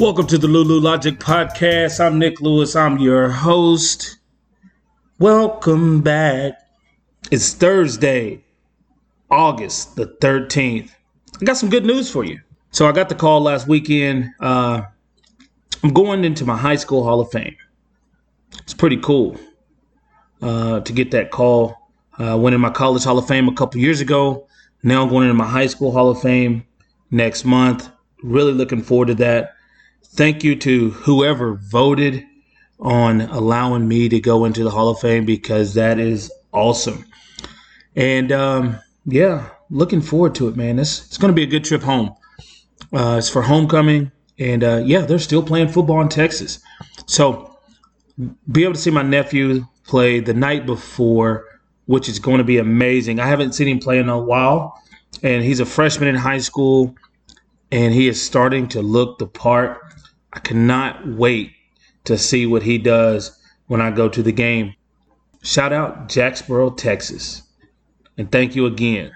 Welcome to the Lulu Logic Podcast. I'm Nick Lewis. I'm your host. Welcome back. It's Thursday, August the 13th. I got some good news for you. So I got the call last weekend. Uh, I'm going into my high school Hall of Fame. It's pretty cool uh, to get that call. I uh, went in my college Hall of Fame a couple years ago. Now I'm going into my high school Hall of Fame next month. Really looking forward to that thank you to whoever voted on allowing me to go into the Hall of Fame because that is awesome. And um, yeah, looking forward to it, man. It's, it's going to be a good trip home. Uh, it's for homecoming. And uh, yeah, they're still playing football in Texas. So be able to see my nephew play the night before, which is going to be amazing. I haven't seen him play in a while. And he's a freshman in high school, and he is starting to look the part I cannot wait to see what he does when I go to the game. Shout out Jacksboro, Texas. And thank you again.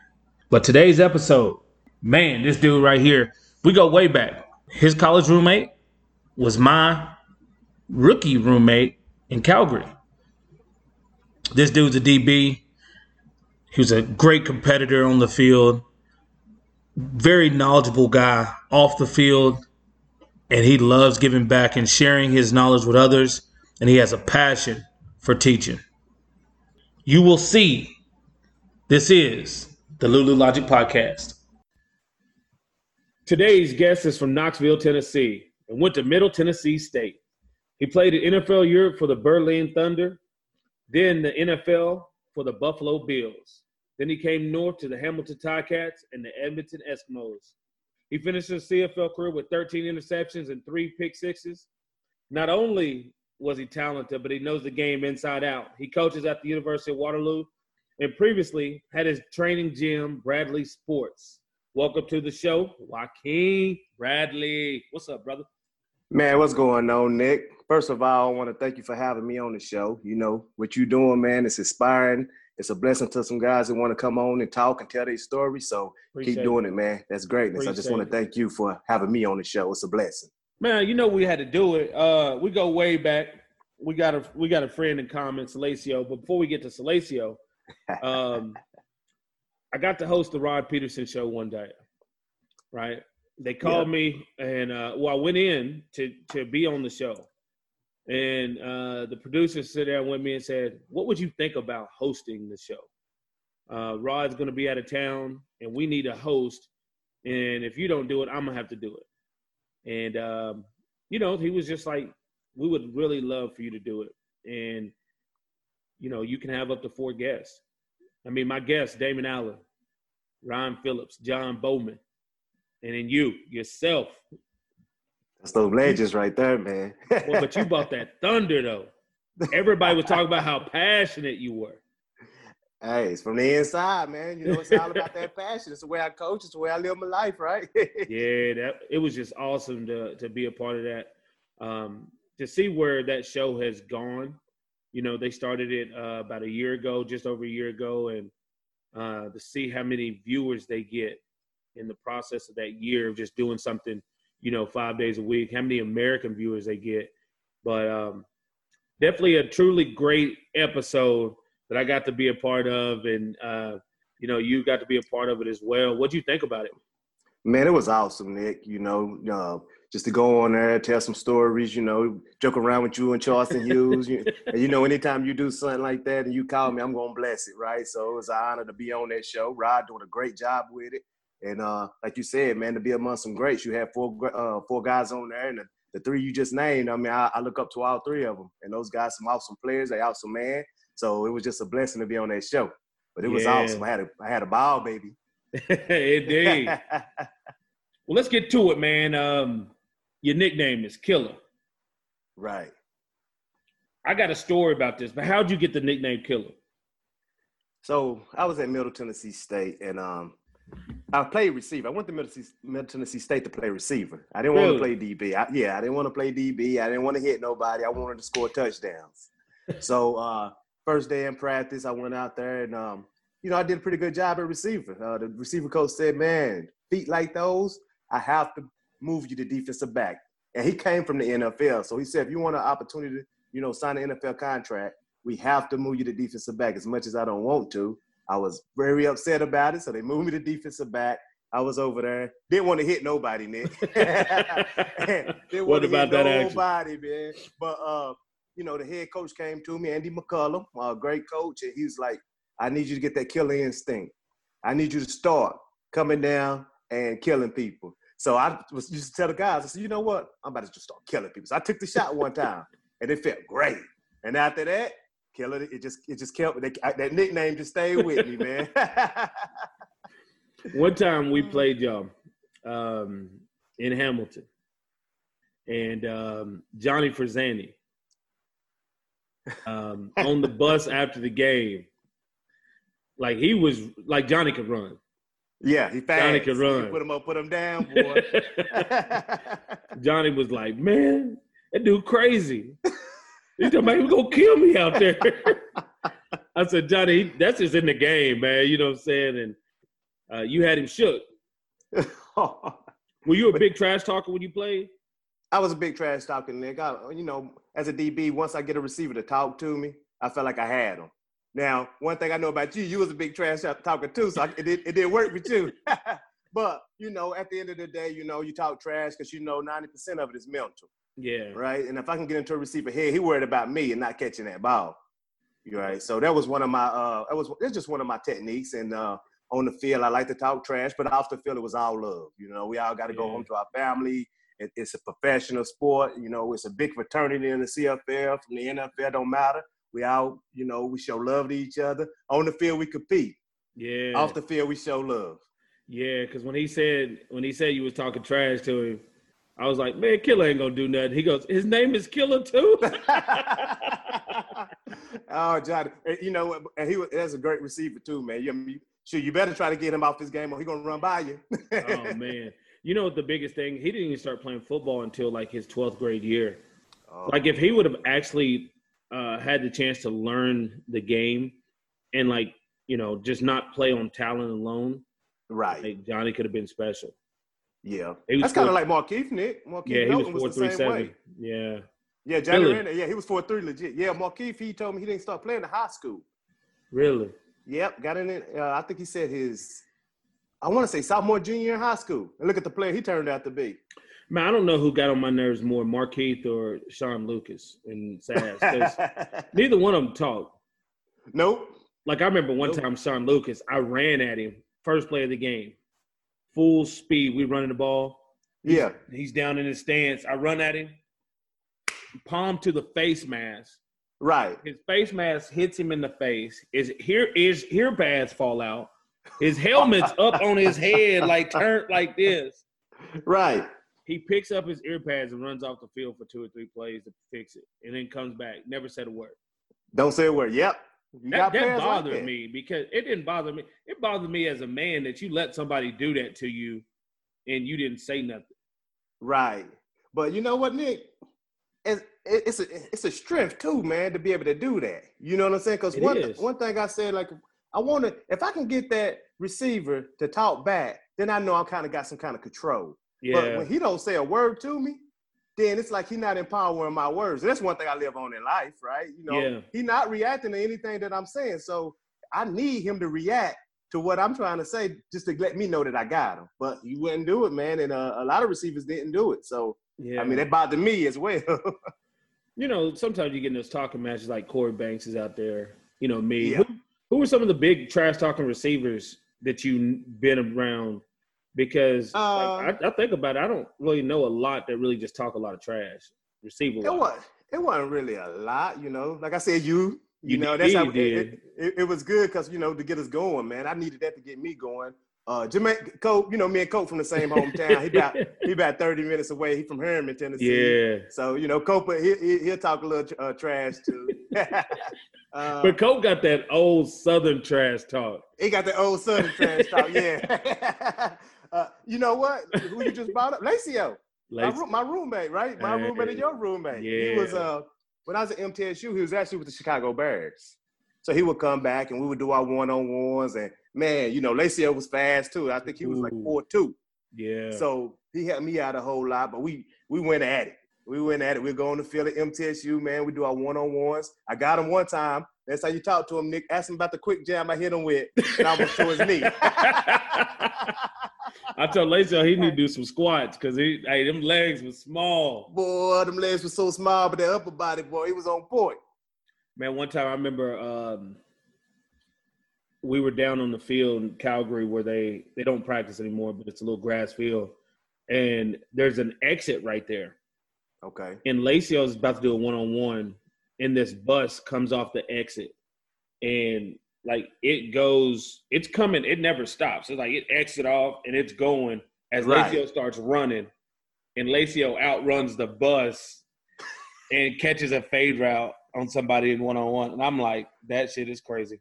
But today's episode, man, this dude right here, we go way back. His college roommate was my rookie roommate in Calgary. This dude's a DB. He was a great competitor on the field, very knowledgeable guy off the field and he loves giving back and sharing his knowledge with others, and he has a passion for teaching. You will see this is the Lulu Logic Podcast. Today's guest is from Knoxville, Tennessee, and went to Middle Tennessee State. He played in NFL Europe for the Berlin Thunder, then the NFL for the Buffalo Bills. Then he came north to the Hamilton Ticats and the Edmonton Eskimos. He finished his CFL career with 13 interceptions and three pick sixes. Not only was he talented, but he knows the game inside out. He coaches at the University of Waterloo and previously had his training gym, Bradley Sports. Welcome to the show, Jykine Bradley. What's up, brother? Man, what's going on, Nick? First of all, I want to thank you for having me on the show. You know, what you're doing, man, it's inspiring it's a blessing to some guys that want to come on and talk and tell their story. So Appreciate keep doing it. it, man. That's greatness. Appreciate I just want to thank you for having me on the show. It's a blessing. Man, you know we had to do it. Uh, we go way back. We got a we got a friend in common, Salacio. But before we get to Salacio, um, I got to host the Rod Pedersen show one day. Right? They called yeah. me, and uh, well, I went in to to be on the show. And uh, the producer sat down with me and said, What would you think about hosting the show? Uh, Rod's going to be out of town and we need a host. And if you don't do it, I'm going to have to do it. And, um, you know, he was just like, We would really love for you to do it. And, you know, you can have up to four guests. I mean, my guests, Damon Allen, Ryan Phillips, John Bowman, and then you, yourself, that's those legends right there, man. well, but you bought that thunder though. Everybody was talking about how passionate you were. Hey, it's from the inside, man. You know, it's all about that passion. It's the way I coach. It's the way I live my life, right? yeah, that it was just awesome to to be a part of that. Um, to see where that show has gone. You know, they started it uh, about a year ago, just over a year ago, and uh, to see how many viewers they get in the process of that year of just doing something you know, five days a week, how many American viewers they get. But um, definitely a truly great episode that I got to be a part of, and uh, you know, you got to be a part of it as well. What do you think about it? Man, it was awesome, Nick. You know, uh, just to go on there, tell some stories, you know, joke around with you and Charleston Hughes. you, and you know, anytime you do something like that and you call me, I'm gonna bless it, right? So it was an honor to be on that show. Rod doing a great job with it. And uh, like you said, man, to be among some greats, you have four uh, four guys on there, and the, the, three you just named. I mean, I, I, look up to all three of them, and those guys some awesome players. They awesome man. So it was just a blessing to be on that show. But it was yeah. awesome. I had a I had a ball, baby. Indeed. well, let's get to it, man. Um, your nickname is Killer. Right. I got a story about this, but how'd you get the nickname Killer? So I was at Middle Tennessee State, and um, I played receiver. I went to Middle Tennessee, Middle Tennessee State to play receiver. I didn't really? want to play DB. I, yeah, I didn't want to play DB. I didn't want to hit nobody. I wanted to score touchdowns. so uh, first day in practice, I went out there and um, you know I did a pretty good job at receiver. Uh, the receiver coach said, "Man, feet like those, I have to move you to defensive back." and he came from the NFL. So he said, if you want an opportunity, to, you know, sign an NFL contract, we have to move you to defensive back. As much as I don't want to, I was very upset about it. So they moved me to defensive back. I was over there. Didn't want to hit nobody, Nick. Didn't What about hit that action? nobody, man. But uh, you know, the head coach came to me, Andy McCollum, a great coach, and he's like, I need you to get that killer instinct. I need you to start coming down and killing people. So I was used to tell the guys, I said, you know what? I'm about to just start killing people. So I took the shot one time, and it felt great. And after that, killer, it just it just kept that, that nickname just stayed with me, man. One time we played y'all um, in Hamilton, and um, Johnny Forzani um, on the bus after the game, like he was like Johnny could run. yeah, he fast. Johnny could run. You put him up, put him down, boy. Johnny was like, "Man, that dude crazy. He he was gonna kill me out there." I said, "Johnny, that's just in the game, man. You know what I'm saying?" And uh, you had him shook. Were you a big trash talker when you played? I was a big trash talking nigga. I, you know, as a DB, once I get a receiver to talk to me, I felt like I had him. Now, one thing I know about you, you was a big trash talker too, so I, it, did, it didn't work with you. but you know, at the end of the day, you know, you talk trash because you know ninety percent of it is mental, Yeah. right? And if I can get into a receiver head, he worried about me and not catching that ball. You right? So that was one of my uh, that was it's just one of my techniques. And uh, on the field, I like to talk trash, but off the field, it was all love. You know, we all got to go home to our family. It, it's a professional sport. You know, it's a big fraternity in the CFL from the NFL. Don't matter. We all, you know, we show love to each other. On the field, we compete. Yeah. Off the field, we show love. Yeah, because when he said when he said you was talking trash to him, I was like, man, Killer ain't gonna do nothing. He goes, his name is Killer too. oh, Johnny, you know, and he was that's a great receiver too, man. You, you, sure, you better try to get him off this game, or he gonna run by you. oh man, you know what the biggest thing? He didn't even start playing football until like his twelfth grade year. Oh, Like if he would have actually uh, had the chance to learn the game and like you know just not play on talent alone, right, like Johnny could have been special. Yeah. That's kind of like Markeith, Nick. Markeith Yeah, he was four the same seven. way. Yeah, Yeah, Johnny Really? ran. Yeah, he was four three legit. Yeah, Markeith, he told me he didn't start playing in high school. really. Yep, got in it. Uh, I think he said his, I want to say sophomore, junior in high school. And look at the player he turned out to be. Man, I don't know who got on my nerves more, Markeith or Sean Lucas and Saz. 'cause neither one of them talked. nope. Like I remember one Nope. time, Sean Lucas, I ran at him first play of the game, full speed. We running the ball. Yeah. He's down in his stance. I run at him, palm to the face mask. Right. His face mask hits him in the face. His here ear pads fall out. His helmet's up on his head, like turned like this. Right. He picks up his ear pads and runs off the field for two or three plays to fix it, and then comes back. Never said a word. Don't say a word. Yep. That, that players like bothered that. me because it didn't bother me. It bothered me as a man that you let somebody do that to you, and you didn't say nothing. Right. But you know what, Nick? It's, it's a it's a strength too, man, to be able to do that. You know what I'm saying? Because one one thing I said, like, I want to if I can get that receiver to talk back, then I know I kind of got some kind of control. Yeah. But when he don't say a word to me, then it's like he's not empowering my words. That's one thing I live on in life, right? You know, Yeah. he not reacting to anything that I'm saying. So I need him to react to what I'm trying to say, just to let me know that I got him. But he wouldn't do it, man. And uh, a lot of receivers didn't do it. So yeah. I mean, that bothered me as well. you know, sometimes you get in those talking matches like Korey Banks is out there. You know, me. Yeah. Who, who are some of the big trash talking receivers that you've been around? Because Uh, like, I, I think about it, I don't really know a lot that really just talk a lot of trash. Receiver. it was it wasn't really a lot, you know. Like I said, you you, You know that's how it, did. it, it, it was good because you know to get us going, man. I needed that to get me going. Uh, Jermaine Cope, you know me and Cope from the same hometown. He about he about thirty minutes away. He from Harriman, Tennessee. yeah. So you know, Cope he, he, he'll talk a little uh, trash too. uh, But Cope got that old Southern trash talk. he got the old Southern trash talk. Yeah. uh, you know what? Who you just brought up? Lacio. My, my roommate, right? My roommate and your roommate. He was uh when I was at MTSU, he was actually with the Chicago Bears. So he would come back and we would do our one on ones. And man, you know, Lacio was fast too. I think he was like four two. yeah. So he helped me out a whole lot. But we we went at it. We went at it. We're going to field at MTSU, man. We do our one on ones. I got him one time. That's how you talk to him, Nick. Ask him about the quick jam I hit him with. And I was to his knee. I told Lacio he need to do some squats because he, hey, them legs were small. Boy, them legs were so small, but that upper body, boy, he was on point. Man, one time I remember um, we were down on the field in Calgary where they they don't practice anymore, but it's a little grass field, and there's an exit right there. Okay. And Lacio is about to do a one on one, and this bus comes off the exit, and like it goes, it's coming, it never stops. It's like it exit off and it's going as Right. Lacio starts running, and Lacio outruns the bus and catches a fade route on somebody in one on one. And I'm like, that shit is crazy.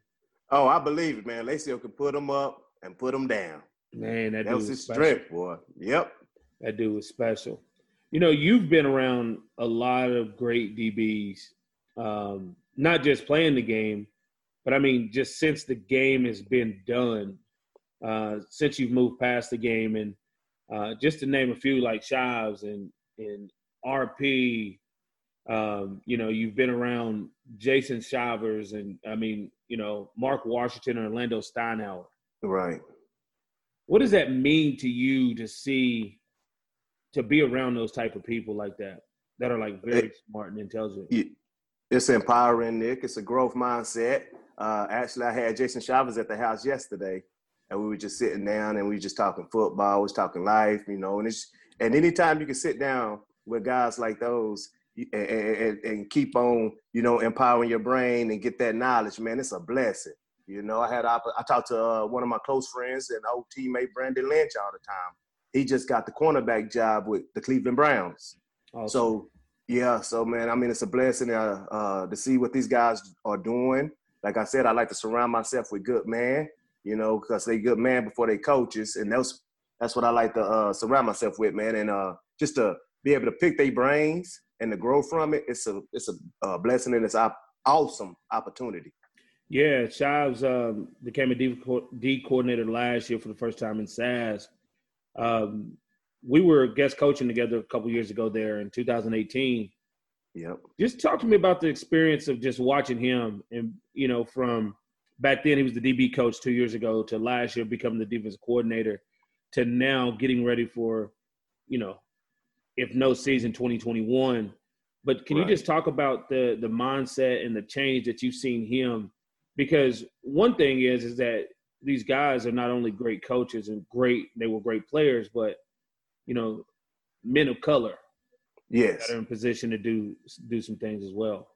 Oh, I believe it, man. Lacio could put him up and put him down. Man, that, That dude was was his special. strength, boy. Yep. That dude was special. You know, you've been around a lot of great DBs, um, not just playing the game, but I mean, just since the game has been done, uh, since you've moved past the game, and uh, just to name a few, like Shives and and RP. Um, you know, you've been around Jason Shivers, and I mean, you know, Mark Washington and Orlondo Steinauer. Right. What does that mean to you to see, to be around those type of people like that, that are like very smart and intelligent? It's empowering, Nick. It's a growth mindset. Uh, actually, I had Jason Shivers at the house yesterday, and we were just sitting down and we were just talking football, we was talking life, you know. And it's and anytime you can sit down with guys like those and, and, and keep on, you know, empowering your brain and get that knowledge, man, it's a blessing. You know, I had I talked to uh, one of my close friends and old teammate Brandon Lynch all the time. He just got the cornerback job with the Cleveland Browns. Awesome. So yeah, so man, I mean, it's a blessing uh, uh, to see what these guys are doing. Like I said, I like to surround myself with good men, you know, because they good man before they coaches, and that's that's what I like to uh, surround myself with, man. And uh, just to be able to pick their brains and to grow from it, it's a it's a uh, blessing and it's an awesome opportunity. Yeah, Shives um, became a D, co- D coordinator last year for the first time in SAS. Um, we were guest coaching together a couple years ago there in 2018. Yep. Just talk to me about the experience of just watching him, and you know, from back then he was the DB coach two years ago to last year becoming the defensive coordinator to now getting ready for, you know, if no season 2021. But can you just talk about the the mindset and the change that you've seen him? Because one thing is is that these guys are not only great coaches and great they were great players, but you know, men of color Yes. that are in position to do do some things as well.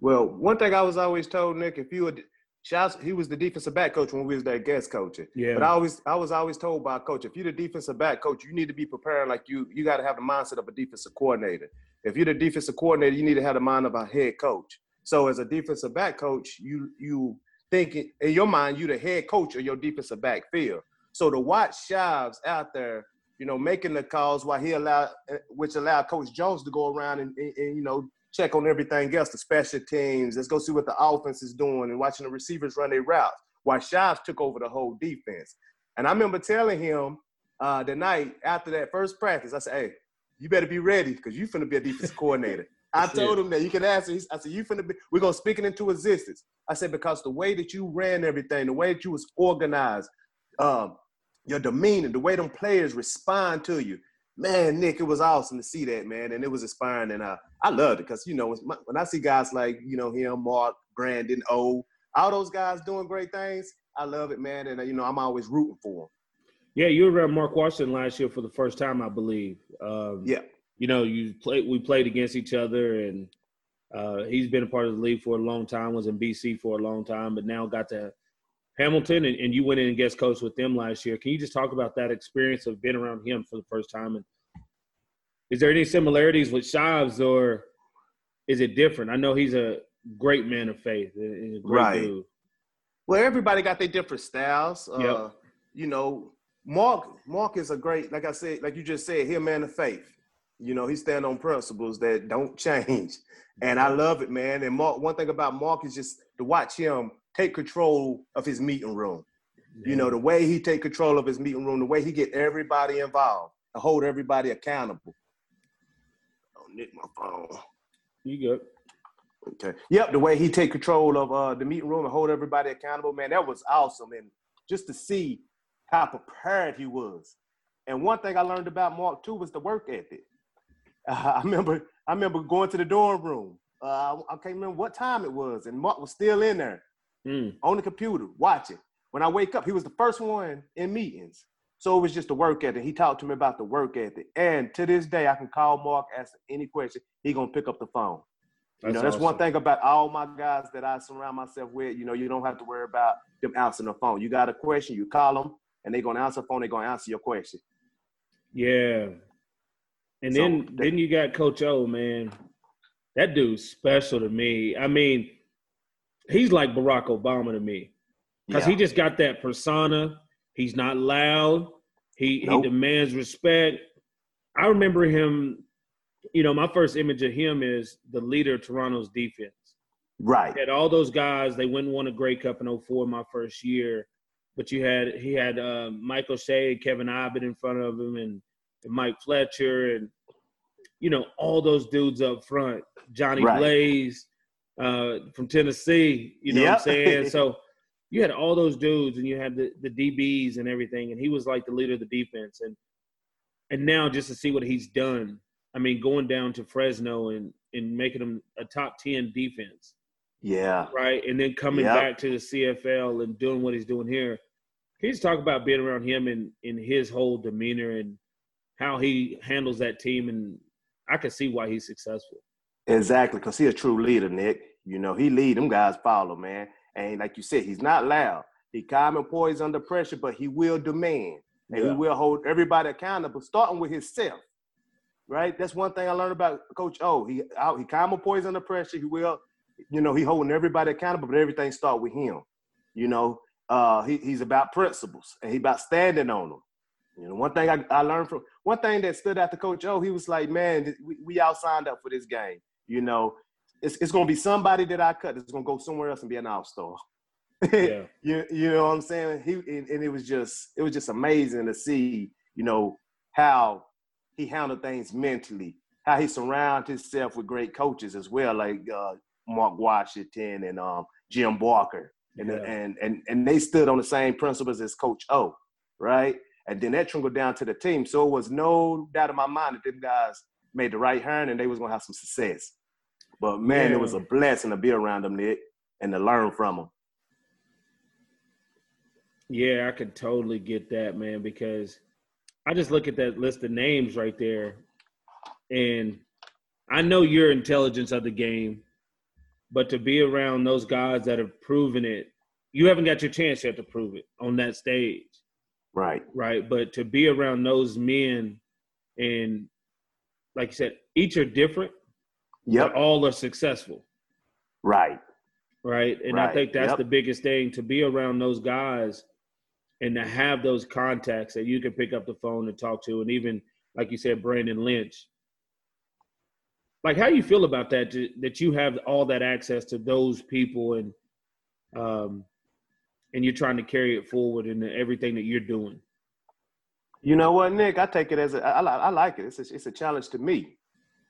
Well, one thing I was always told, Nick, if you would, Shots, he was the defensive back coach when we was there guest coaching. Yeah. But I always, I was always told by a coach, if you're the defensive back coach, you need to be preparing like you, you got to have the mindset of a defensive coordinator. If you're the defensive coordinator, you need to have the mind of a head coach. So as a defensive back coach, you you think in your mind you the head coach of your defensive backfield. So to watch Shives out there, you know, making the calls while he allowed, which allowed Coach Jones to go around and, and, and you know check on everything else, the special teams. Let's go see what the offense is doing and watching the receivers run their routes. While Shives took over the whole defense. And I remember telling him uh, the night after that first practice, I said, hey, you better be ready because you finna be a defensive coordinator. I told it. him that you can ask. him. I said, you finna be, we're gonna speak it into existence. I said, because the way that you ran everything, the way that you was organized, um, your demeanor, the way them players respond to you, man, Nick, it was awesome to see that, man, and it was inspiring, and uh, I loved it because you know when when I see guys like you know him, Mark, Brandon, O, all those guys doing great things, I love it, man, and uh, you know I'm always rooting for them. Yeah, you were around Mark Washington last year for the first time, I believe. Um, Yeah. You know, you played. We played against each other, and uh, he's been a part of the league for a long time. Was in BC for a long time, but now got to Hamilton, and, and you went in and guest coached with them last year. Can you just talk about that experience of being around him for the first time? And is there any similarities with Shives, or is it different? I know he's a great man of faith. and a great Right. dude. Well, everybody got their different styles. Uh, You know, Mark Mark is a great, like I said, like you just said, he a man of faith. You know, he stand on principles that don't change, and I love it, man. And Mark, one thing about Mark is just to watch him take control of his meeting room. You know, the way he take control of his meeting room, the way he get everybody involved, to hold everybody accountable. Nick, my phone. You good? Okay. Yep, the way he take control of uh, the meeting room and hold everybody accountable, man, that was awesome. And just to see how prepared he was. And one thing I learned about Mark too was the work ethic. Uh, I remember, I remember going to the dorm room. Uh, I can't remember what time it was, and Mark was still in there Mm. on the computer watching. When I wake up, he was the first one in meetings. So it was just the work ethic. He talked to me about the work ethic. And to this day, I can call Mark, ask any question. He gonna pick up the phone. You know, that's one thing about all my guys that I surround myself with. You know, you don't have to worry about them answering the phone. You got a question, you call them, and they're gonna answer the phone. They're gonna answer your question. Yeah. And So, then they- then you got Coach O, man. That dude's special to me. I mean, he's like Barack Obama to me. Because he just got that persona. He's not loud. He Nope. he demands respect. I remember him, you know, my first image of him is the leader of Toronto's defense. right, had all those guys. They went and won a Grey Cup in 04 my first year. But you had he had uh, Michael Shea, Kevin Abbott in front of him, and, and Mike Fletcher, and you know all those dudes up front. Johnny Right. Blaze uh, from Tennessee. You know what I'm saying? So you had all those dudes, and you had the the DBs and everything, and he was like the leader of the defense. And and now just to see what he's done. I mean, going down to Fresno and and making them a top ten defense yeah, right? And then coming Yep. back to the CFL and doing what he's doing here. Can you just talk about being around him and in his whole demeanor and how he handles that team? And I can see why he's successful. Exactly. Cause he a true leader, Nick. You know, he lead them guys follow, man. And like you said, he's not loud. He calm and poised under pressure, but he will demand and Yeah. he will hold everybody accountable, starting with himself. Right? That's one thing I learned about Coach O. He out, he calm and poised under pressure. He will, you know, he holding everybody accountable, but everything start with him. You know, uh, he, he's about principles and he about standing on them. You know, one thing I, I learned from one thing that stood out to Coach O, he was like, "Man, we, we all signed up for this game. You know, it's it's gonna be somebody that I cut that's gonna go somewhere else and be an all star." Yeah. you you know what I'm saying? He and, and it was just it was just amazing to see, you know, how he handled things mentally, how he surrounded himself with great coaches as well, like uh, Mark Washington and um, Jim Barker, and, Yeah. and and and they stood on the same principles as Coach O, right? And then that trickled down to the team. So it was no doubt in my mind that them guys made the right turn and they was gonna have some success. But man, Yeah. it was a blessing to be around them, Nick, and to learn from them. Yeah, I could totally get that, man, because I just look at that list of names right there, and I know your intelligence of the game, but to be around those guys that have proven it, you haven't got your chance yet to prove it on that stage, Right. right? But to be around those men, and like you said, each are different, Yep. but all are successful Right. right? And I think that's yep. the biggest thing to be around those guys and to have those contacts that you can pick up the phone and talk to, and even like you said, Brandon Lynch. Like, how you feel about that? to- That you have all that access to those people, and um, and you're trying to carry it forward in everything that you're doing. You know what, Nick? I take it as a, I, like it. It's a, it's a challenge to me.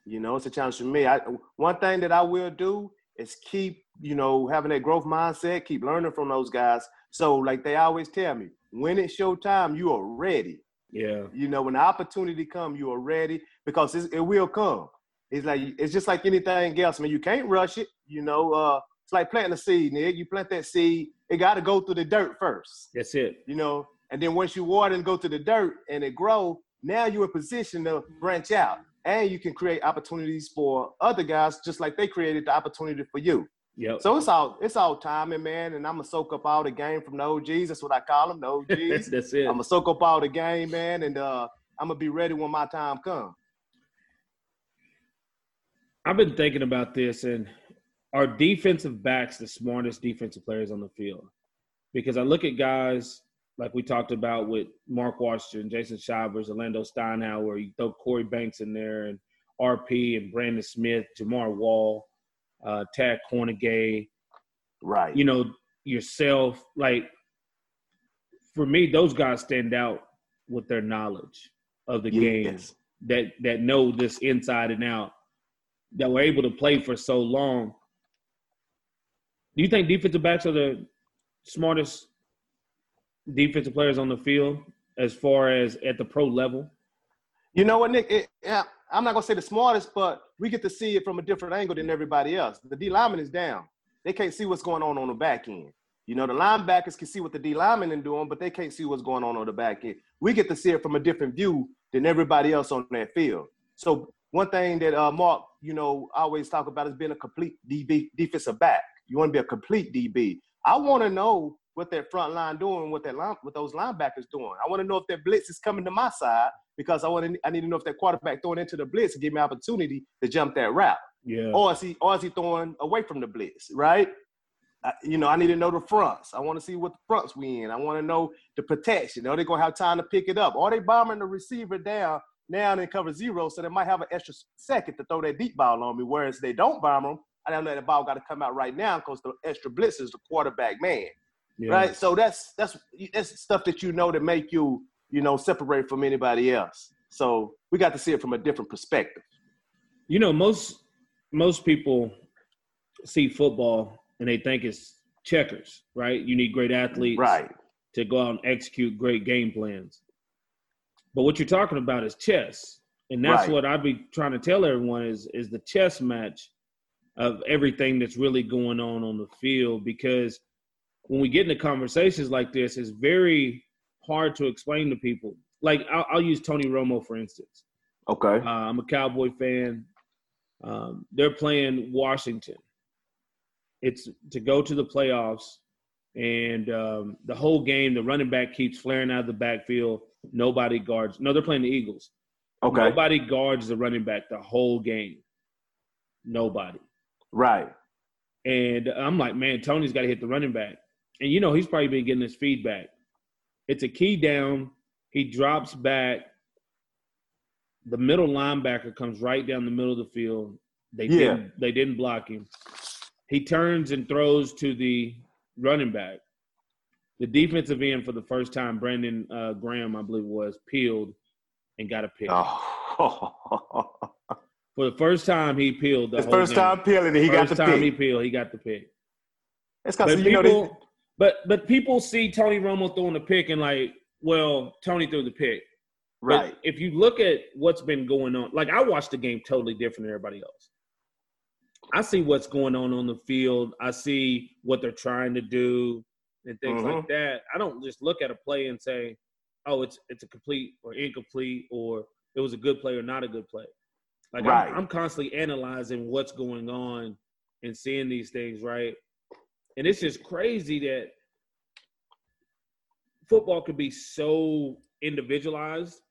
You know, it's a challenge for me. I one thing that I will do is keep, you know, having that growth mindset, keep learning from those guys. So, like they always tell me, when it's your time, you are ready. Yeah, You know, when the opportunity come, you are ready because it's, it will come. It's like it's just like anything else, man. You can't rush it. You know, uh, it's like planting a seed, Nick. You plant that seed, it got to go through the dirt first that's it. you know, and then once you water and go to the dirt and it grow, now you're in position to branch out and you can create opportunities for other guys just like they created the opportunity for you. Yep. So it's all it's all timing, man. And I'm gonna soak up all the game from the OGs. That's what I call them, the OGs. that's it. I'm gonna soak up all the game, man, and uh, I'm gonna be ready when my time comes. I've been thinking about this, and our defensive backs the smartest defensive players on the field? Because I look at guys like we talked about with Mark Washington, Jason Shivers, Orlondo Steinauer. You throw Korey Banks in there, and RP and Brandon Smith, Jamar Wall, uh, Tad Kornegay. Right. You know yourself. Like for me, those guys stand out with their knowledge of the game that that know this inside and out that were able to play for so long. Do you think defensive backs are the smartest defensive players on the field as far as at the pro level? You know what, Nick? It, yeah, I'm not gonna say the smartest, but we get to see it from a different angle than everybody else. The D lineman is down; they can't see what's going on on the back end. You know, the linebackers can see what the D lineman is doing, but they can't see what's going on on the back end. We get to see it from a different view than everybody else on that field. So one thing that uh, Mark, you know, always talk about is being a complete DB defensive back. You want to be a complete DB. I want to know what that front line doing, what that line, what those linebackers doing. I want to know if that blitz is coming to my side because I want to. I need to know if that quarterback throwing into the blitz to give me opportunity to jump that route. Yeah. Or is he, or is he throwing away from the blitz? Right. I, you know, I need to know the fronts. I want to see what the fronts we in. I want to know the protection. Are they gonna have time to pick it up? Are they bombing the receiver down now and cover zero, so they might have an extra second to throw that deep ball on me. Whereas they don't bomb them, I don't know the ball got to come out right now because the extra blitz is the quarterback man. Yeah. Right. So that's that's that's stuff that you know to make you you know separate from anybody else. So we got to see it from a different perspective. You know, most most people see football and they think it's checkers, right? You need great athletes, right, to go out and execute great game plans. But what you're talking about is chess, and that's right. what I'd be trying to tell everyone is is the chess match of everything that's really going on on the field. Because when we get into conversations like this, it's very hard to explain to people. Like I'll, I'll use Tony Romo for instance. Okay, uh, I'm a Cowboy fan. Um, they're playing Washington. It's to go to the playoffs, and um, the whole game, the running back keeps flaring out of the backfield. Nobody guards. No, they're playing the Eagles. Okay. Nobody guards the running back the whole game. Nobody. Right. And I'm like, man, Tony's got to hit the running back. And you know, he's probably been getting this feedback. It's a key down. He drops back. The middle linebacker comes right down the middle of the field. They yeah. didn't they didn't block him. He turns and throws to the running back. The defensive end for the first time, Brandon uh, Graham, I believe was, peeled and got a pick. Oh. for the first time, he peeled. The His first game. time peeling, he first got the time pick. he peeled, he got the pick. It's because you know but but people see Tony Romo throwing the pick and like, well, Tony threw the pick. Right. But if you look at what's been going on, like I watched the game totally different than everybody else. I see what's going on on the field. I see what they're trying to do and things mm-hmm. like that. I don't just look at a play and say, "Oh, it's it's a complete or incomplete," or "It was a good play or not a good play." Like right. I'm, I'm constantly analyzing what's going on and seeing these things, right? And it's just crazy that football could be so individualized,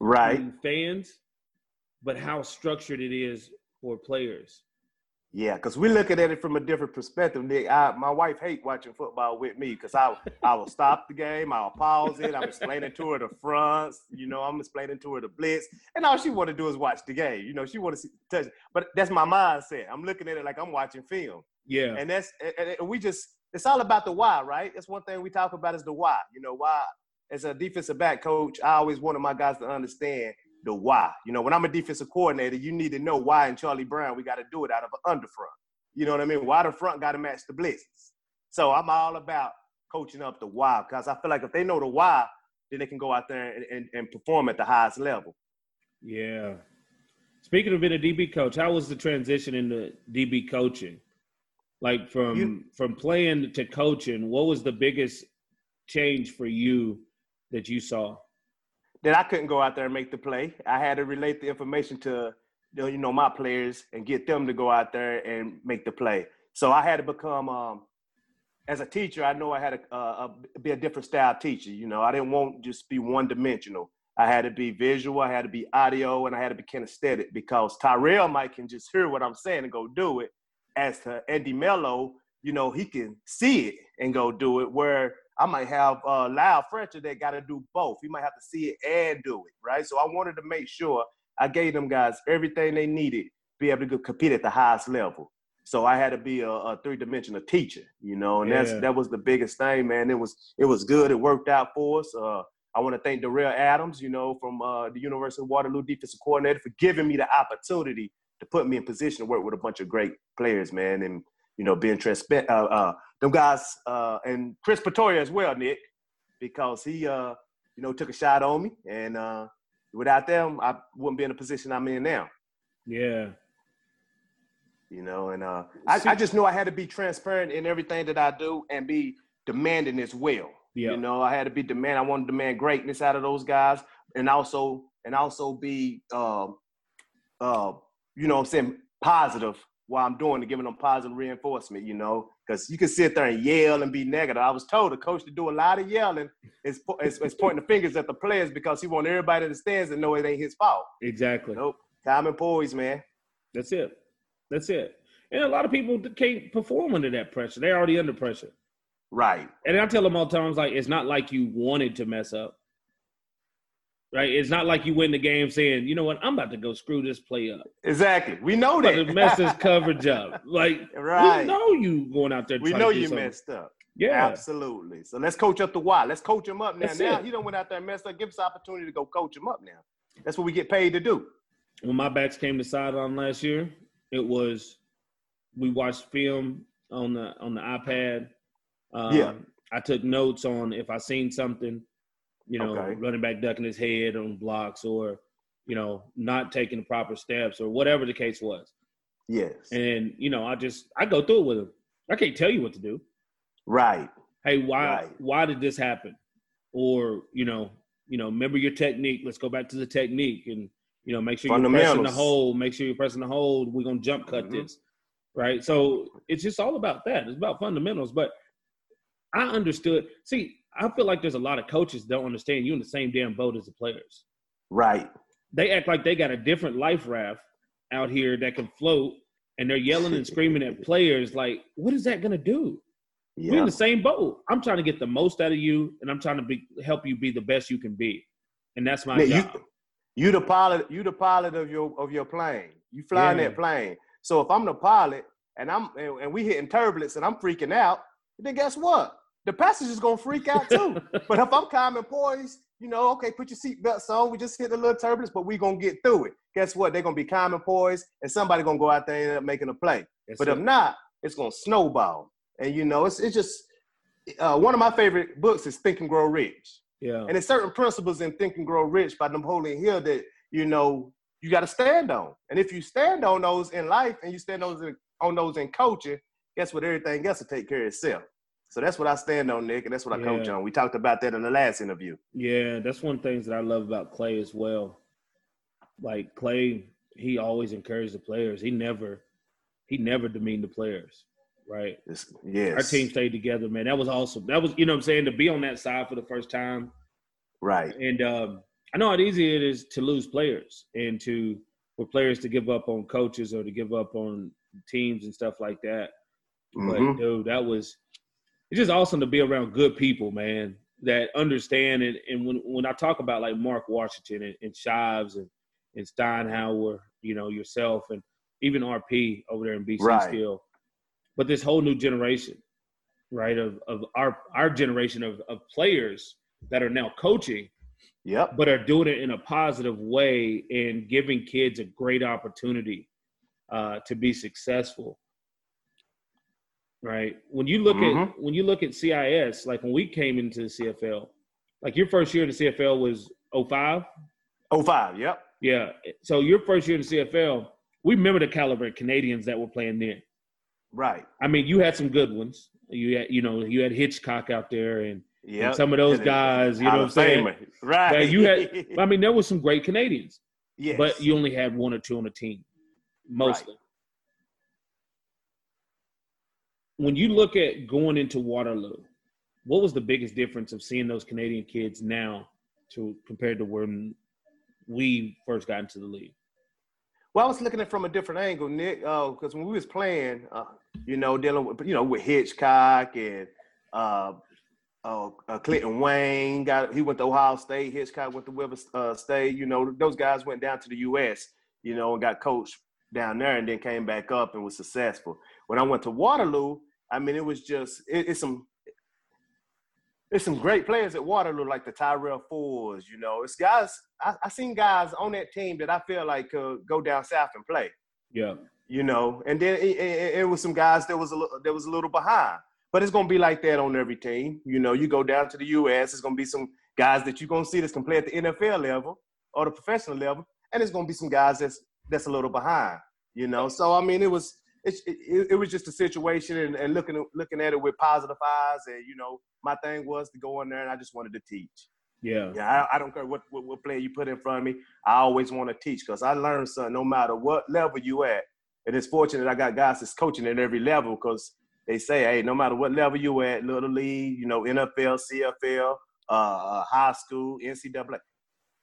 right? Fans, but how structured it is for players. Yeah, because we're looking at it from a different perspective, Nick. I, my wife hate watching football with me because I I will stop the game, I'll pause it, I'm explaining to her the fronts, you know, I'm explaining to her the blitz, and all she want to do is watch the game. You know, she want to see touch, but that's my mindset. I'm looking at it like I'm watching film. Yeah, and that's and, and we just it's all about the why, right? That's one thing we talk about is the why. You know, why as a defensive back coach, I always wanted my guys to understand the why. You know, when I'm a defensive coordinator, you need to know why in Charlie Brown we got to do it out of an underfront. You know what I mean? Why the front got to match the blitzes. So I'm all about coaching up the why because I feel like if they know the why, then they can go out there and, and, and perform at the highest level. Yeah. Speaking of being a DB coach, how was the transition into DB coaching? Like from you, from playing to coaching, what was the biggest change for you that you saw? that I couldn't go out there and make the play. I had to relate the information to you know my players and get them to go out there and make the play. So I had to become um, as a teacher. I know I had to uh, be a different style teacher. You know, I didn't want just be one dimensional. I had to be visual. I had to be audio, and I had to be kinesthetic because Tyrell might can just hear what I'm saying and go do it. As to Andy Mello, you know, he can see it and go do it. Where I might have uh, Lyle Fletcher that got to do both. He might have to see it and do it, right? So I wanted to make sure I gave them guys everything they needed, to be able to compete at the highest level. So I had to be a, a three-dimensional teacher, you know, and yeah. that's that was the biggest thing, man. It was it was good. It worked out for us. Uh, I want to thank Darrell Adams, you know, from uh, the University of Waterloo defensive coordinator for giving me the opportunity to put me in position to work with a bunch of great players, man, and you know, being transparent. Uh, uh, them guys uh, and Chris Bertoia as well, Nick, because he uh, you know took a shot on me, and uh, without them, I wouldn't be in the position I'm in now. Yeah. You know, and uh, I, I just knew I had to be transparent in everything that I do and be demanding as well. Yeah. You know, I had to be demand. I wanted to demand greatness out of those guys, and also and also be, uh, uh, you know, what I'm saying positive while I'm doing to giving them positive reinforcement. You know, because you can sit there and yell and be negative. I was told the coach to do a lot of yelling. Is is, is pointing the fingers at the players because he want everybody in the stands to know it ain't his fault. Exactly. Nope. Common poise, man. That's it. That's it. And a lot of people can't perform under that pressure. They're already under pressure. Right. And I tell them all the times, like, it's not like you wanted to mess up. Right? It's not like you win the game saying, you know what, I'm about to go screw this play up. Exactly. We know that. to mess this coverage up. Like, Right. we know you going out there. we know you something. messed up. Yeah. Absolutely. So let's coach up the why. Let's coach him up now. That's now it. he don't went out there and messed up. Give us opportunity to go coach him up now. That's what we get paid to do. when my backs came to sideline last year, it was we watched film on the on the iPad. Um, Yeah. I took notes on if I seen something, you know, Okay. running back ducking his head on blocks or, you know, not taking the proper steps or whatever the case was. Yes. And you know, I just I go through it with him. I can't tell you what to do. right. Hey, why Right. why did this happen? Or you know, you know, remember your technique. Let's go back to the technique and you know, make sure you're pressing the hold. Make sure you're pressing the hold. We're gonna jump cut Mhm. this, right? So it's just all about that. It's about fundamentals. But I understood. See, I feel like there's a lot of coaches that don't understand you in the same damn boat as the players. Right. They act like they got a different life raft out here that can float, and they're yelling and screaming at players. Like, what is that gonna do? We're in the same boat. I'm trying to get the most out of you, and I'm trying to be, help you be the best you can be, and that's my Man, you- job. You the pilot. You the pilot of your of your plane. You flying Yeah. that plane. So if I'm the pilot and I'm and, and we hitting turbulence and I'm freaking out, then guess what? The passenger's gonna freak out too. but if I'm calm and poised, you know, okay, put your seatbelts on. We just hit a little turbulence, but we gonna get through it. Guess what? They're gonna be calm and poised, and somebody gonna go out there and end up making a play. That's But it. if not, it's gonna snowball. And you know, it's it's just uh, one of my favorite books is Think and Grow Rich. yeah, And there's certain principles in Think and Grow Rich by Napoleon Hill that you know you got to stand on. And if you stand on those in life and you stand those in, on those in coaching, guess what? Everything else will take care of itself. So that's what I stand on, Nick, and that's what I coach on. We talked about that in the last interview. yeah. That's one of the things that I love about Clay as well. Like Clay, he always encouraged the players. He never, he never demeaned the players. Right. It's, yes. Our team stayed together, man. That was awesome. That was, you know, what I'm saying to be on that side for the first time. Right. And um, I know how easy it is to lose players and to for players to give up on coaches or to give up on teams and stuff like that. But Mhm. dude, that was it's just awesome to be around good people, man, that understand it. And when when I talk about like Mark Washington and, and Shives and, and Steinauer, you know, yourself and even RP over there in BC Right. still. But this whole new generation, right, of of our our generation of, of players that are now coaching Yep. but are doing it in a positive way and giving kids a great opportunity uh, to be successful. Right. When you look Mhm. at when you look at CIS, like when we came into the CFL, like your first year in the CFL was 05? 05. Yep. Yeah. So your first year in the CFL, we remember the caliber of Canadians that were playing then. Right. I mean, you had some good ones. You had, you know, you had Hitchcock out there and Yep. some of those And- guys, you know what I'm saying? Right. You had I mean, there was some great Canadians. yes. but you only had one or two on the team, mostly. When you look at going into Waterloo, what was the biggest difference of seeing those Canadian kids now to compared to when we first got into the league? Well, I was looking at it from a different angle, Nick, because when we was playing, uh, you know, dealing with you know with Hitchcock and uh, uh, uh, Clinton Wayne got he went to Ohio State. Hitchcock went to Weber uh, State. You know, those guys went down to the U.S. You know, and got coached down there, and then came back up and was successful. When I went to Waterloo, I mean, it was just it, it's some it's some great players at Waterloo, like the Tyrell Fords. You know, it's guys. I, I seen guys on that team that I feel like could go down south and play. Yeah. You know, and then it, it, it was some guys that was a little, that was a little behind. But it's gonna be like that on every team. You know, you go down to the U.S. It's gonna be some guys that you're gonna see that's can play at the NFL level or the professional level, and it's gonna be some guys that's that's a little behind. You know, so I mean, it was it, it, it was just a situation, and, and looking looking at it with positive eyes. And you know, my thing was to go in there, and I just wanted to teach. Yeah. Yeah, I, I don't care what, what, what player you put in front of me. I always want to teach because I learned something no matter what level you at. And it's fortunate I got guys that's coaching at every level because they say, hey, no matter what level you at, little league, you know, NFL, CFL, uh, high school, NCAA,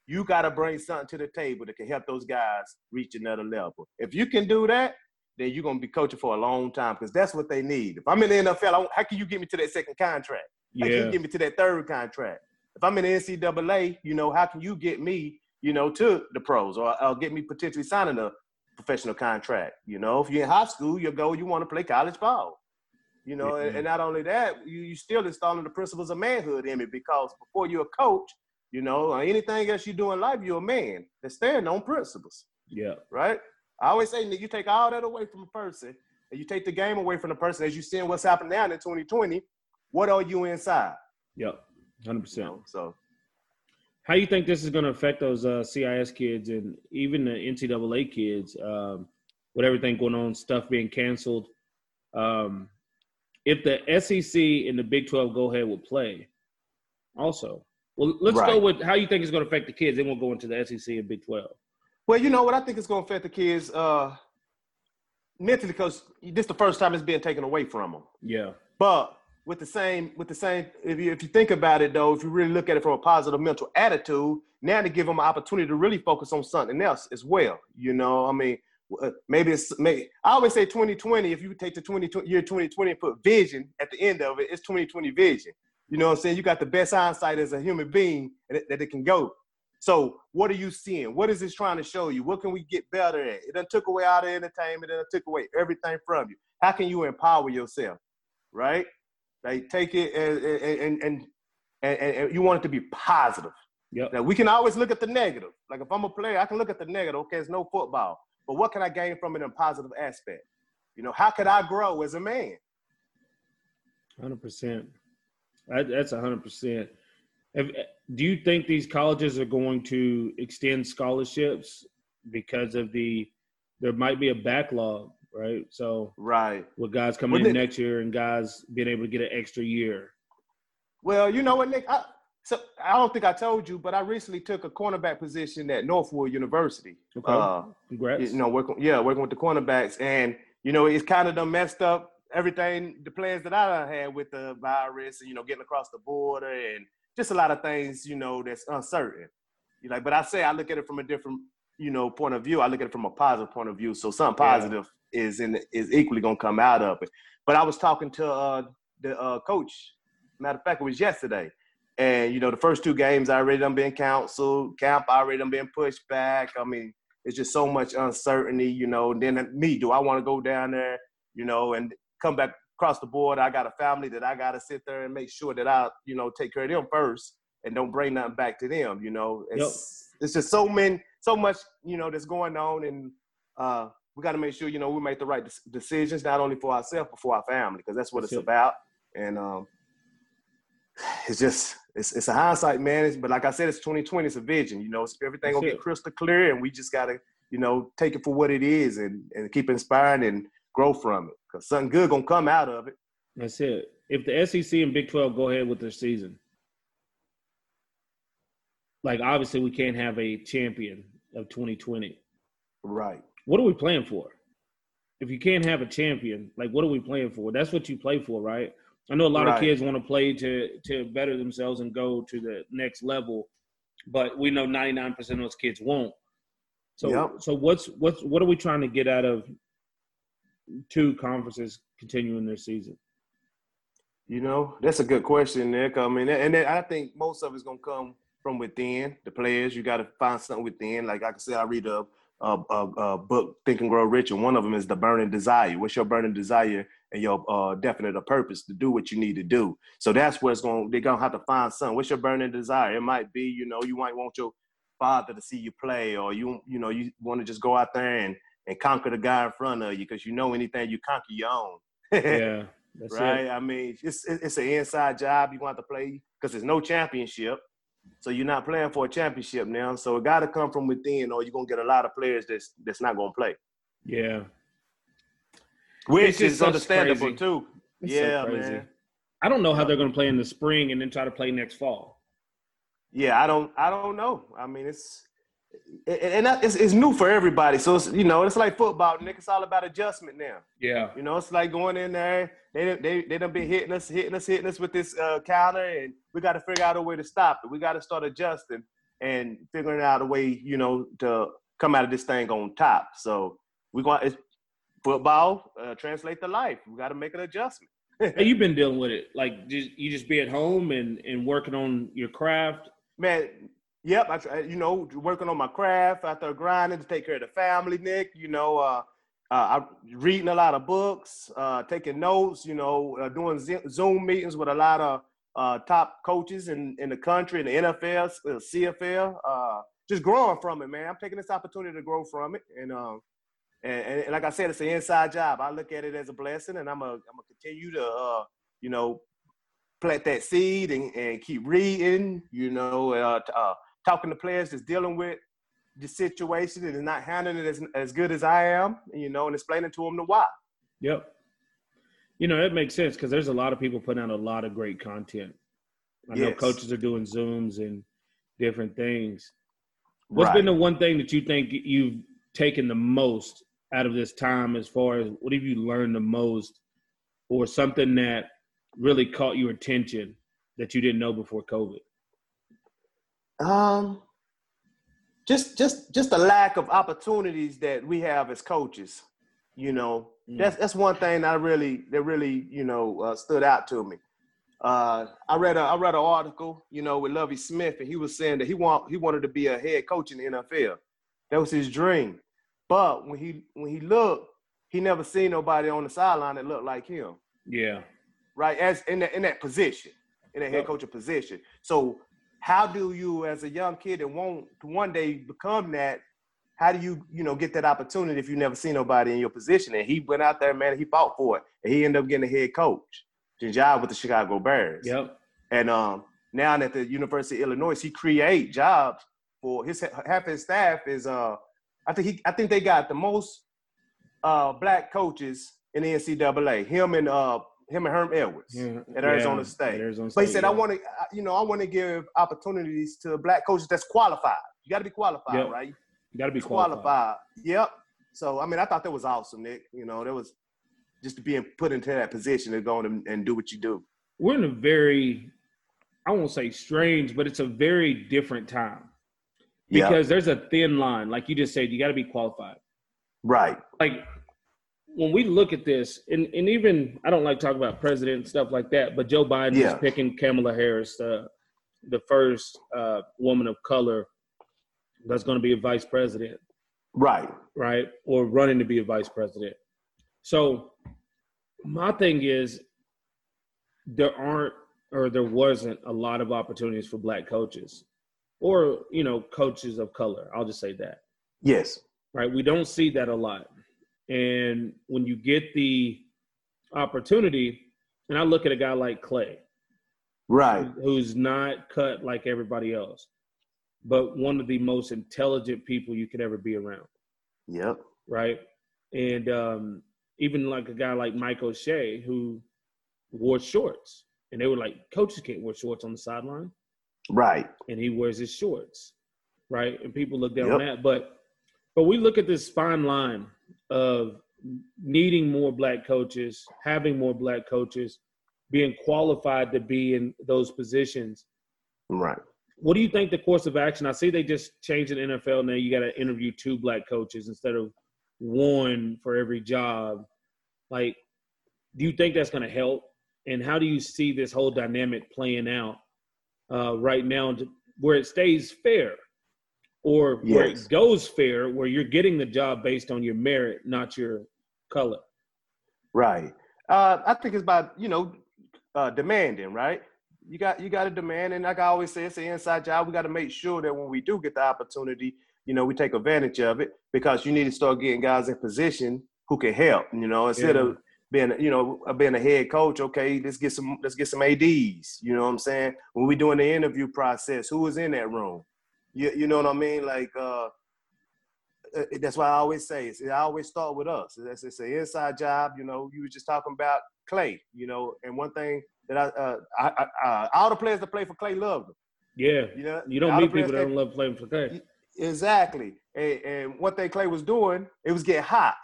you got to bring something to the table that can help those guys reach another level. If you can do that, then you're gonna be coaching for a long time because that's what they need. If I'm in the NFL, how can you get me to that second contract? How Yeah. can you get me to that third contract? If I'm in the NCAA, you know, how can you get me, you know, to the pros or, or get me potentially signing a professional contract? You know, if you're in high school, your goal you want to play college ball. You know, and, Mhm. and not only that, you you still installing the principles of manhood in me because before you're a coach, you know, anything else you do in life, you're a man that's standing on principles Yeah. right? I always say that you take all that away from a person and you take the game away from the person as you seeing what's happening now in 2020. What are you inside? Yep. Hundred You percent. know, so How you think this is going to affect those uh, CIS kids and even the NCAA kids um, with everything going on, stuff being canceled? Um, if the SEC and the Big Twelve go ahead will play, also, well, let's go with how you think it's going to affect the kids. Then we'll go into the SEC and Big Twelve. Well, you know what I think it's gonna affect the kids uh mentally because this is the first time it's being taken away from them. Yeah. But with the same, with the same, if you if you think about it though, if you really look at it from a positive mental attitude, now to give them an opportunity to really focus on something else as well. You know, I mean, uh, maybe it's maybe I always say 2020. If you take the 20 year 2020 and put vision at the end of it, it's 2020 vision. You know what I'm saying? You got the best hindsight as a human being that, that it can go. So what are you seeing? What is this trying to show you? What can we get better at? It done took away all the entertainment. And it done took away everything from you. How can you empower yourself? Right? Like take it and and and and, and, you want it to be positive. Yep. Now we can always look at the negative. Like if I'm a player, I can look at the negative. Okay, it's no football, but what can I gain from it in a positive aspect? You know, how could I grow as a man? Hundred percent. That's hundred percent. Do you think these colleges are going to extend scholarships because of the? There might be a backlog, right? So Right. with guys coming Well, in Nick- next year and guys being able to get an extra year. Well, you know what, Nick? I, so I don't think I told you, but I recently took a cornerback position at Northwood University. Okay. Uh, Congrats. you know, working yeah, working with the cornerbacks, and you know, it's kind of done messed up everything the plans that I had with the virus, and you know, getting across the border, and just a lot of things, you know, that's uncertain. You like, but I say I look at it from a different, you know, point of view. I look at it from a positive point of view. So something Yeah. positive is in is equally gonna come out of it. But I was talking to uh, the uh, coach. Matter of fact, it was yesterday. And you know, the first two games I already done been canceled. Camp I already done been pushed back. I mean, it's just so much uncertainty, you know. And then me, do I want to go down there, you know, and come back across the board? I got a family that I got to sit there and make sure that I, you know, take care of them first and don't bring nothing back to them. You know, it's it's just so many, so much, you know, that's going on, and uh, we got to make sure, you know, we make the right decisions not only for ourselves but for our family because that's what That's it's it. about. And um, it's just it's it's a hindsight, man. It's, but like I said, it's 2020. It's a vision. You know, it's, everything That's gonna it. get crystal clear, and we just gotta, you know, take it for what it is and and keep inspiring and grow from it. Cause something good gonna come out of it. That's it. If the SEC and Big 12 go ahead with their season, like obviously we can't have a champion of 2020. Right. What are we playing for? If you can't have a champion, like what are we playing for? That's what you play for, right? I know a lot of kids want to play to to better themselves and go to the next level, but we know 99% of those kids won't. So Yep. so what's what's what are we trying to get out of two conferences continuing their season? You know, that's a good question, Nick. I mean, and I think most of it's gonna come from within the players. You got to find something within. Like I said, I read a, a, a, a book, Think and Grow Rich, and one of them is the burning desire. What's your burning desire and your uh, definite purpose to do what you need to do? So that's where it's going. They're gonna have to find something. What's your burning desire? It might be, you know, you might want your father to see you play, or you, you know, you want to just go out there and and conquer the guy in front of you because you know anything you conquer your own. Yeah, right? it. I mean, it's it's an inside job you want to play because there's no championship, so you're not playing for a championship now. So it got to come from within, or you're gonna get a lot of players that's that's not gonna play, Yeah. which is understandable crazy. too. It's yeah, crazy. man. I don't know how they're going to play in the spring and then try to play next fall. Yeah, I don't I don't know. I mean, it's and- that- it's, it's new for everybody. So it's you know it's like football, Nick. It's all about adjustment now. Yeah. You know, it's like going in there. They they they done been hitting us, hitting us, hitting us with this uh, counter, and we got to figure out a way to stop it. We got to start adjusting and figuring out a way, you know, to come out of this thing on top. So we going it's football uh, translate to life. We got to make an adjustment. Hey, you've been dealing with it. Like, just, you just be at home and, and working on your craft. Man, yep. I, try- you know, working on my craft after grinding to take care of the family, Nick. You know, uh, uh, I'm reading a lot of books, uh, taking notes. You know, uh, doing Zoom meetings with a lot of uh, top coaches in, in the country, in the NFL, uh, CFL. Uh, just growing from it, man. I'm taking this opportunity to grow from it, and um, and, and, and like I said, it's an inside job. I look at it as a blessing, and I'm a I'm gonna continue to uh, you know plant that seed and, and keep reading, you know, uh, uh, talking to players that's dealing with the situation and is not handling it as, as good as I am, you know, and explaining to them the why. Yep. You know, that makes sense because there's a lot of people putting out a lot of great content. I know coaches are doing Zooms and different things. What's Right. been the one thing that you think you've taken the most out of this time as far as what have you learned the most or something that really caught your attention that you didn't know before COVID? Um, just just just the lack of opportunities that we have as coaches. You know, Mm. that's that's one thing that really that really you know uh, stood out to me. Uh, I read a I read an article, you know, with Lovie Smith, and he was saying that he want he wanted to be a head coach in the NFL. That was his dream. But when he when he looked, he never seen nobody on the sideline that looked like him Yeah. right? As in that in that position, in that head coaching position. So how do you, as a young kid that want to one day become that, how do you, you know, get that opportunity if you never seen nobody in your position? And he went out there, man, he fought for it. And he ended up getting a head coach, the job with the Chicago Bears. Yep. And um, now at the University of Illinois, he create jobs for his half his staff is uh, I think he I think they got the most uh black coaches in the NCAA. Him and uh him and Herm Edwards Yeah. at Arizona Yeah, State. at Arizona But he said, yeah. I want to, you know, I want to give opportunities to black coaches that's qualified. You got to be qualified, Yep. right? You got to be qualified. qualified. Yep. So I mean, I thought that was awesome, Nick. You know, that was just being put into that position to go and, and do what you do. We're in a very, I won't say strange, but it's a very different time because there's a thin line. Like you just said, you got to be qualified. Right. like when we look at this, and, and even I don't like talking about president and stuff like that, but Joe Biden Yeah. is picking Kamala Harris, uh, the first uh, woman of color that's going to be a vice president, Right. right? Or running to be a vice president. So my thing is there aren't or there wasn't a lot of opportunities for black coaches or, you know, coaches of color. I'll just say that Yes. right? We don't see that a lot. And when you get the opportunity, and I look at a guy like Clay, Right. who's not cut like everybody else, but one of the most intelligent people you could ever be around, Yep. right? And um, even like a guy like Mike O'Shea, who wore shorts, and they were like, coaches can't wear shorts on the sideline. Right. and he wears his shorts, right? And people look down Yep. on that. But but we look at this fine line of needing more black coaches, having more black coaches, being qualified to be in those positions. Right. What do you think the course of action? I see they just changed the NFL now. You got to interview two black coaches instead of one for every job. Like, do you think that's going to help? And how do you see this whole dynamic playing out uh, right now, to, where it stays fair, or where it goes fair, where you're getting the job based on your merit, not your color? Right. Uh, I think it's about you know uh, demanding, right? You got you got to demand, and like I always say, it's an inside job. We got to make sure that when we do get the opportunity, you know, we take advantage of it because you need to start getting guys in position who can help. You know, instead Yeah. of being, you know, being a head coach. Okay, let's get some, let's get some ads. You know what I'm saying? When we doing the interview process, who was in that room? You, you know what I mean? Like, uh, uh, that's why I always say it's, it always start with us. It's, it's an inside job. You know, you were just talking about Clay. You know, and one thing that I, uh, I, I uh, all the players that play for Clay loved him. Yeah. You know, You don't meet people that don't love playing for Clay. Exactly. And, and what they Clay was doing, it was getting hot.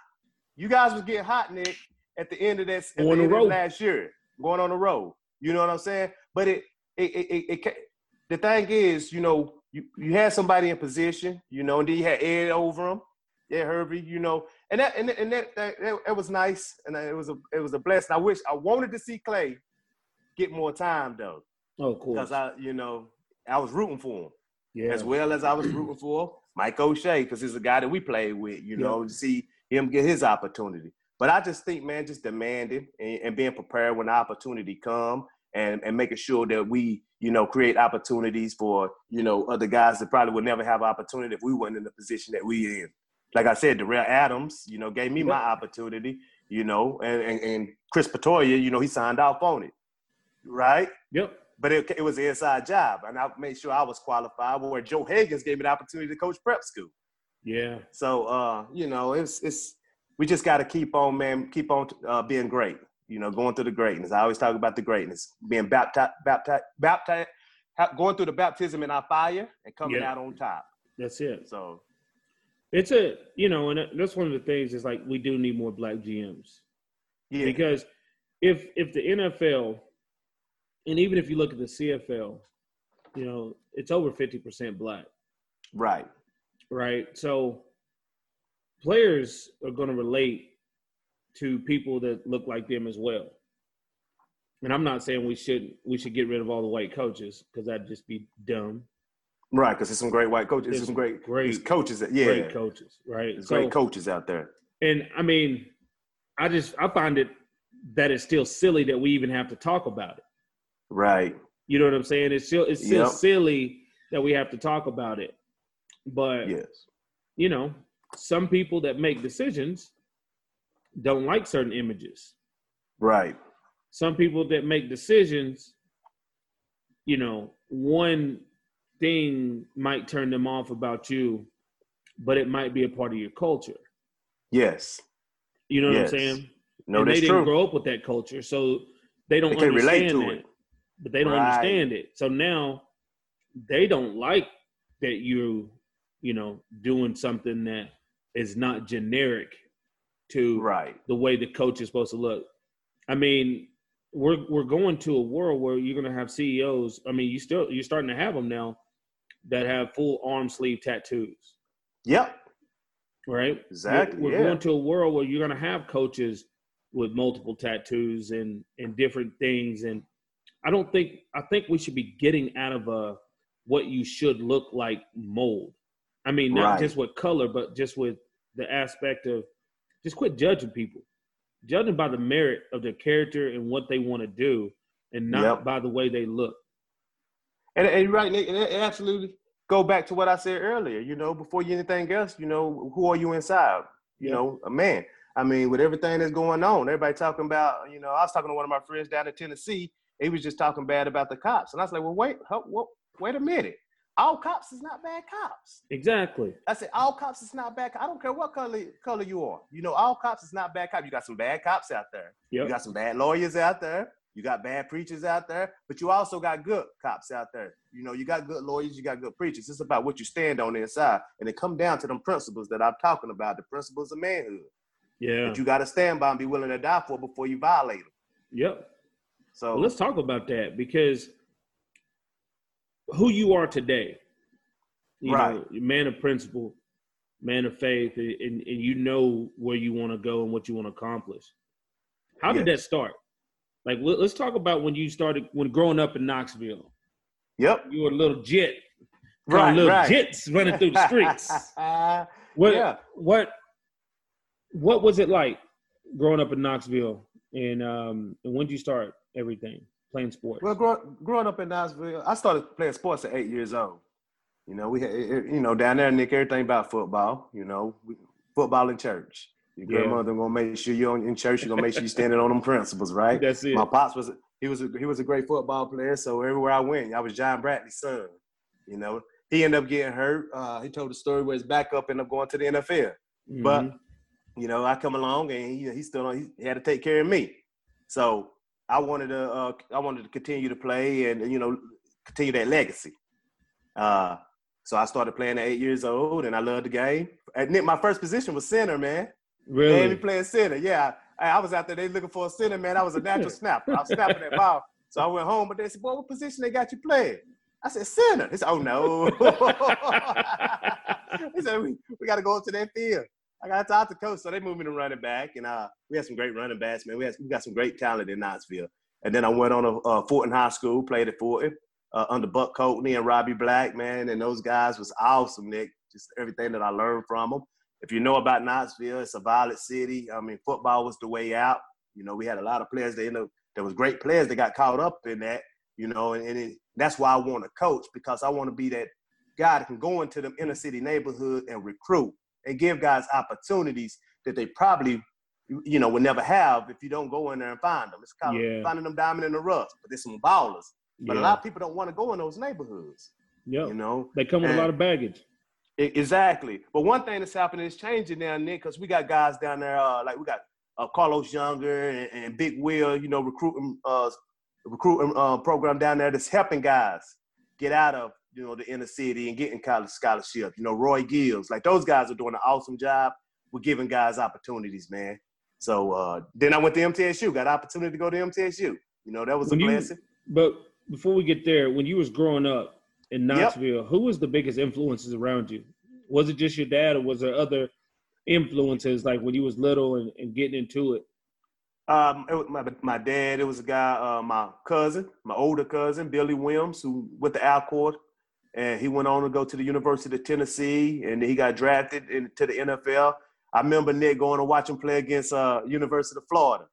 You guys was getting hot, Nick, at the end of that at the the end of last year, going on the road. You know what I'm saying? But it it it, it, it the thing is, you know, you, you had somebody in position, you know, and then you had Ed over him, yeah, Hervey, you know, and that and, and that, that, that it was nice, and it was a it was a blessing. I wish I wanted to see Clay get more time though, Oh, cool. because I, you know, I was rooting for him Yeah. as well as I was rooting for Mike O'Shea because he's a guy that we played with, you know, to see him get his opportunity. But I just think, man, just demanding and, and being prepared when the opportunity come and, and making sure that we, you know, create opportunities for, you know, other guys that probably would never have opportunity if we weren't in the position that we in. Like I said, Darrell Adams, you know, gave me my opportunity, you know, and, and, and Chris Bertoia, you know, he signed off on it, right? Yep. but it, it was an inside job, and I made sure I was qualified. Where Joe Higgins gave me the opportunity to coach prep school. Yeah. So, uh, you know, it's it's we just got to keep on, man, keep on uh, being great. You know, going through the greatness. I always talk about the greatness, being baptized, baptized, baptized, going through the baptism in our fire and coming Yeah. out on top. That's it. So, It's a you know, and that's one of the things is like we do need more black GMs yeah, because if if the NFL and even if you look at the CFL, you know, it's over fifty percent black, right, right? So players are going to relate to people that look like them as well. And I'm not saying we should we should get rid of all the white coaches because that'd just be dumb. right. Because there's some great white coaches. There's There's some great, great- coaches. That, yeah, Great coaches, right? there's So- great coaches out there. And I mean, I just I find it that it's still silly that we even have to talk about it. Right. You know what I'm saying? It's still it's still Yep. silly that we have to talk about it. But Yes. you know, some people that make decisions don't like certain images. Right. Some people that make decisions, you know, one thing might turn them off about you, but it might be a part of your culture. Yes. You know Yes. what I'm saying? No, and that's they didn't true. grow up with that culture, so they don't They relate understand to that. it. But they don't Right. understand it. So now they don't like that you, you know, doing something that is not generic to Right. the way the coach is supposed to look. I mean, we're we're going to a world where you're going to have CEOs. I mean, you still you're starting to have them now that have full arm sleeve tattoos Yep. right? Exactly, We're, we're yeah. going to a world where you're going to have coaches with multiple tattoos and and different things, and I don't think I think we should be getting out of a what you should look like mold. I mean, not Right. just with color, but just with the aspect of just quit judging people, judging by the merit of their character and what they want to do, and not Yep. by the way they look. And, and you're right, Nick, and absolutely go back to what I said earlier. You know, before you anything else, you know, who are you inside? You Yeah. know, a man. I mean, with everything that's going on, everybody talking about. You know, I was talking to one of my friends down in Tennessee. He was just talking bad about the cops, and I was like, well, wait, what, wait a minute. All cops is not bad cops. Exactly. I said, all cops is not bad. I don't care what color color you are. You know, all cops is not bad cops. You got some bad cops out there. Yep. You got some bad lawyers out there. You got bad preachers out there, but you also got good cops out there. You know, you got good lawyers, you got good preachers. It's about what you stand on inside. And it come down to them principles that I'm talking about, the principles of manhood Yeah. that you got to stand by and be willing to die for before you violate them. Yep. So, Well, let's talk about that because who you are today, you Right. know, man of principle, man of faith, and, and you know where you want to go and what you want to accomplish. How did Yes. that start? Like, let- let's talk about when you started, when growing up in Knoxville. yep. You were a little jit. Right, little right. jets running through the streets. What, Yeah. what, what was it like growing up in Knoxville? And um, and when did you start everything playing sports? Well, grow, growing up in Knoxville, I started playing sports at eight years old. You know, we had, you know, down there, Nick, everything about football. You know, we, football in church. Your Yeah. grandmother gonna make sure you're in church. You're gonna make sure you're standing on them principles, right? That's it. My pops was he was a, he was a great football player. So everywhere I went, I was John Bradley's son. You know, he ended up getting hurt. Uh, he told the story where his backup ended up going to the NFL. But Mhm. you know, I come along and he he still on, he had to take care of me. So I wanted to uh, I wanted to continue to play and you know continue that legacy. Uh, so I started playing at eight years old and I loved the game. And Nick, my first position was center, man. They had me playing center. Yeah, I, I was out there. They looking for a center, man. I was a natural snapper. I was snapping that ball. So I went home, but they said, "Boy, what position they got you playing?" I said, "Center." He said, "Oh no." he said, "We, we got to go up to that field." I got to talk to coach, so they moved me to running back, and uh, we had some great running backs, man. We had we got some great talent in Knoxville. And then I went on a uh, Fulton High School, played at Fulton uh, under Buck Coatney and Robbie Black, man. And those guys was awesome, Nick. Just everything that I learned from them. If you know about Knoxville, it's a violent city. I mean, football was the way out. You know, we had a lot of players that you know there was great players that got caught up in that. You know, and, and it, that's why I want to coach because I want to be that guy that can go into them inner city neighborhood and recruit and give guys opportunities that they probably you know would never have if you don't go in there and find them. It's kind of Yeah. finding them diamond in the rough. But there's some ballers. But a lot of people don't want to go in those neighborhoods. Yeah. You know, they come with a lot of baggage. E- Exactly. But one thing that's happening is changing now, Nick, because we got guys down there, uh, like we got uh, Carlos Younger and, and Big Will, you know, recruiting uh, recruiting uh, program down there that's helping guys get out of you know the inner city and getting college scholarship. You know, Roy Gills, like those guys are doing an awesome job with giving guys opportunities, man. So uh, then I went to MTSU, got opportunity to go to MTSU. You know, that was When a you- blessing. But before we get there, when you was growing up in Yep. Knoxville, who was the biggest influences around you? Was it just your dad, or was there other influences like when you was little and, and getting into it? Um, it was my, my dad, it was a guy, uh, my cousin, my older cousin, Billy Williams, who went to Alcoa, and he went on to go to the University of Tennessee, and he got drafted into the NFL. I remember Nick going to watch him play against uh, University of Florida,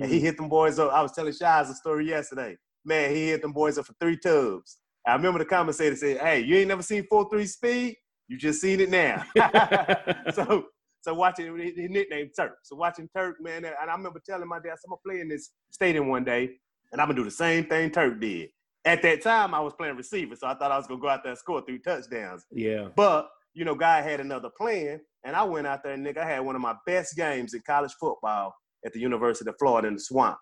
and Mm-hmm. he hit them boys up. I was telling Shies a story yesterday. Man, he hit them boys up for three tubs. I remember the commentator said, "Hey, you ain't never seen four three speed? You just seen it now." so so watching his his nickname Turk. So watching Turk, man, and I remember telling my dad, I'm gonna play in this stadium one day, and I'm gonna do the same thing Turk did. At that time, I was playing receiver, so I thought I was gonna go out there and score three touchdowns. yeah. But you know, God had another plan, and I went out there, and nigga, I had one of my best games in college football at the University of Florida in the Swamp,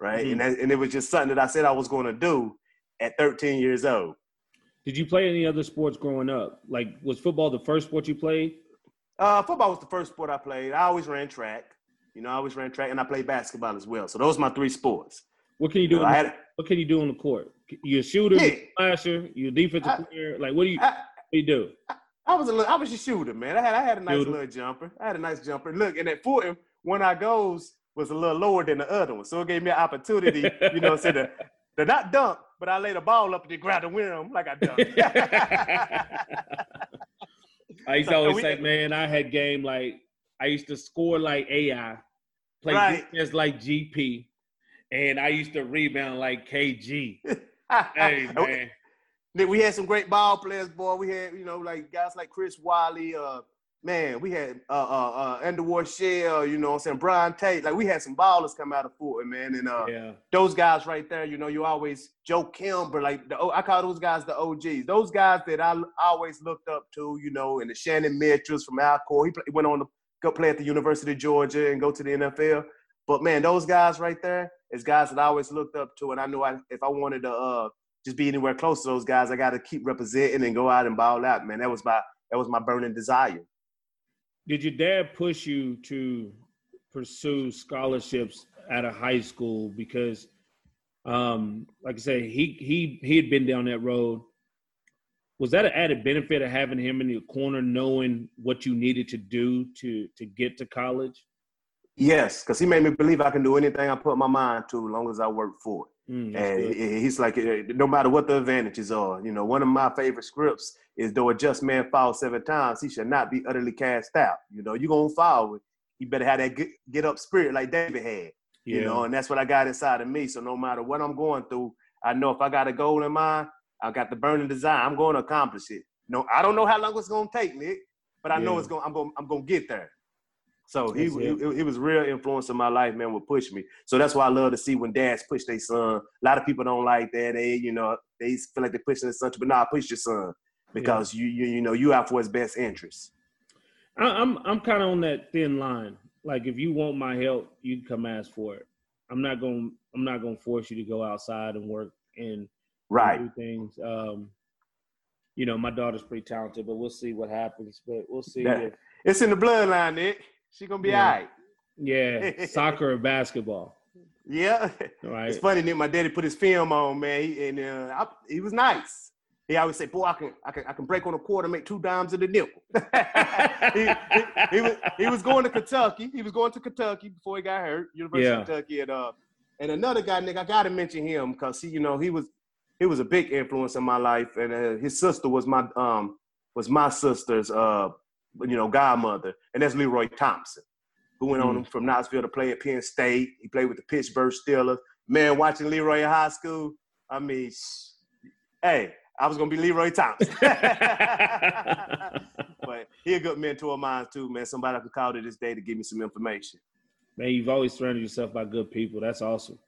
right? Mhm. And that, and it was just something that I said I was going to do at 13 years old. Did you play any other sports growing up? Like, was football the first sport you played? Uh, football was the first sport I played. I always ran track. You know, I always ran track, and I played basketball as well. So those are my three sports. What can you You do? know, in the- had, what can you do on the court? You a shooter? Yeah. You a slasher? You a defensive I- player? Like, what do you? I, What do you do? I was a little, I was a shooter, man. I had I had a nice Shooter. little jumper. I had a nice jumper. Look, and that Fulton, one I goes was a little lower than the other one, so it gave me an opportunity, you know, say the the not dunk, but I laid the ball up and then grab the rim like I dunked. I used to always we- say, man, I had game like I used to score like AI, play Right. defense like GP, and I used to rebound like KG. Hey man, we had some great ball players, boy. We had, you know, like guys like Chris Wiley, uh, man, we had uh uh uh Underwood Shell, you know what I'm saying, Brian Tate. Like we had some ballers come out of Fulton, man. And uh yeah, those guys right there, you know, you always Joe Kimber, like the I call those guys the OGs. Those guys that I always looked up to, you know, and the Shannon Mitchells from Alcoa. He, play, he went on to go play at the University of Georgia and go to the NFL. But man, those guys right there is guys that I always looked up to, and I knew I, if I wanted to uh, just be anywhere close to those guys, I got to keep representing and go out and ball out. Man, that was my that was my burning desire. did your dad push you to pursue scholarships at a high school because, um, like I say, he he he had been down that road. Was that an added benefit of having him in your corner, knowing what you needed to do to to get to college? Yes, because he made me believe I can do anything I put my mind to, as long as I work for it. Mm, And good. he's like, eh, no matter what the advantages are, you know, one of my favorite scripts is though a just man fall seven times, he shall not be utterly cast out. You know, you're going to fall. You better have that get, get up spirit like David had, yeah. you know, and that's what I got inside of me. So no matter what I'm going through, I know if I got a goal in mind, I got the burning desire, I'm going to accomplish it. no, I don't know how long it's gonna take, Nick, but I know it's gonna. I'm gonna. I'm gonna get there. So he, he he was real influence in my life, man. Would push me. So that's why I love to see when dads push their son. A lot of people don't like that. They you know they feel like they're pushing their son, but nah, push your son because you you you know you out for his best interest. I, I'm I'm kind of on that thin line. Like if you want my help, you can come ask for it. I'm not going. I'm not going to force you to go outside and work and Right. do things. Um, you know, my daughter's pretty talented, but we'll see what happens. But we'll see. Yeah. If, It's in the bloodline, Nick. She gonna be Yeah. all right. yeah, soccer or basketball. Yeah. Right. It's funny, Nick. My daddy put his film on, man, he, and uh, I, he was nice. He always say, "Boy, I can, I can, I can break on a quarter, make two dimes in the nickel." he, he, he was, he was going to Kentucky. He was going to Kentucky before he got hurt, University Yeah. of Kentucky, and uh, and another guy, Nick. I got to mention him because he, you know, he was, he was a big influence in my life, and uh, his sister was my, um, was my sister's, uh, you know, godmother, and that's Leroy Thompson who went on from Knoxville to play at Penn State. He played with the Pittsburgh Steelers. Man, watching Leroy in high school, I mean, hey, I was gonna be Leroy Thompson. but he a good mentor of mine too, man. Somebody I could call to this day to give me some information. Man, you've always surrounded yourself by good people. That's awesome.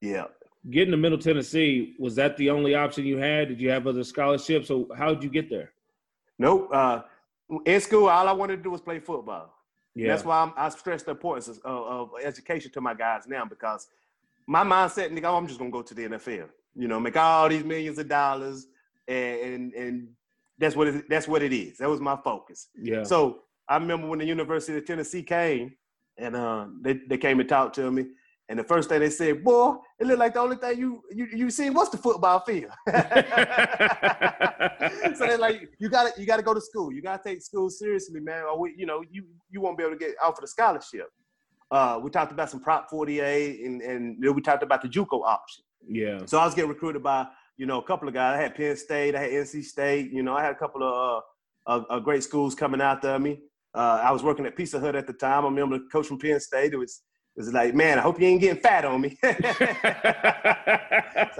Yeah. Getting to Middle Tennessee was that the only option you had? Did you have other scholarships? So how did you get there? Nope. Uh, in school, all I wanted to do was play football. Yeah, That's why I'm, I stress the importance of, of education to my guys now because my mindset, nigga, oh, I'm just gonna go to the NFL. You know, make all these millions of dollars, and and, and that's what it, that's what it is. That was my focus. yeah. So I remember when the University of Tennessee came, and uh, they they came and talked to me. And the first thing they said, "Boy, it looked like the only thing you you you seen was the football field." so they're like, "You got to you got to go to school. You got to take school seriously, man. Or we, you know, you you won't be able to get offered a scholarship." Uh, we talked about some Prop 48, and and we talked about the JUCO option. yeah, So I was getting recruited by, you know, a couple of guys. I had Penn State, I had NC State. You know, I had a couple of uh, great schools coming out after me. Uh, I was working at Pizza Hut at the time. I remember the coach from Penn State. It was was like, man, I hope you ain't getting fat on me. so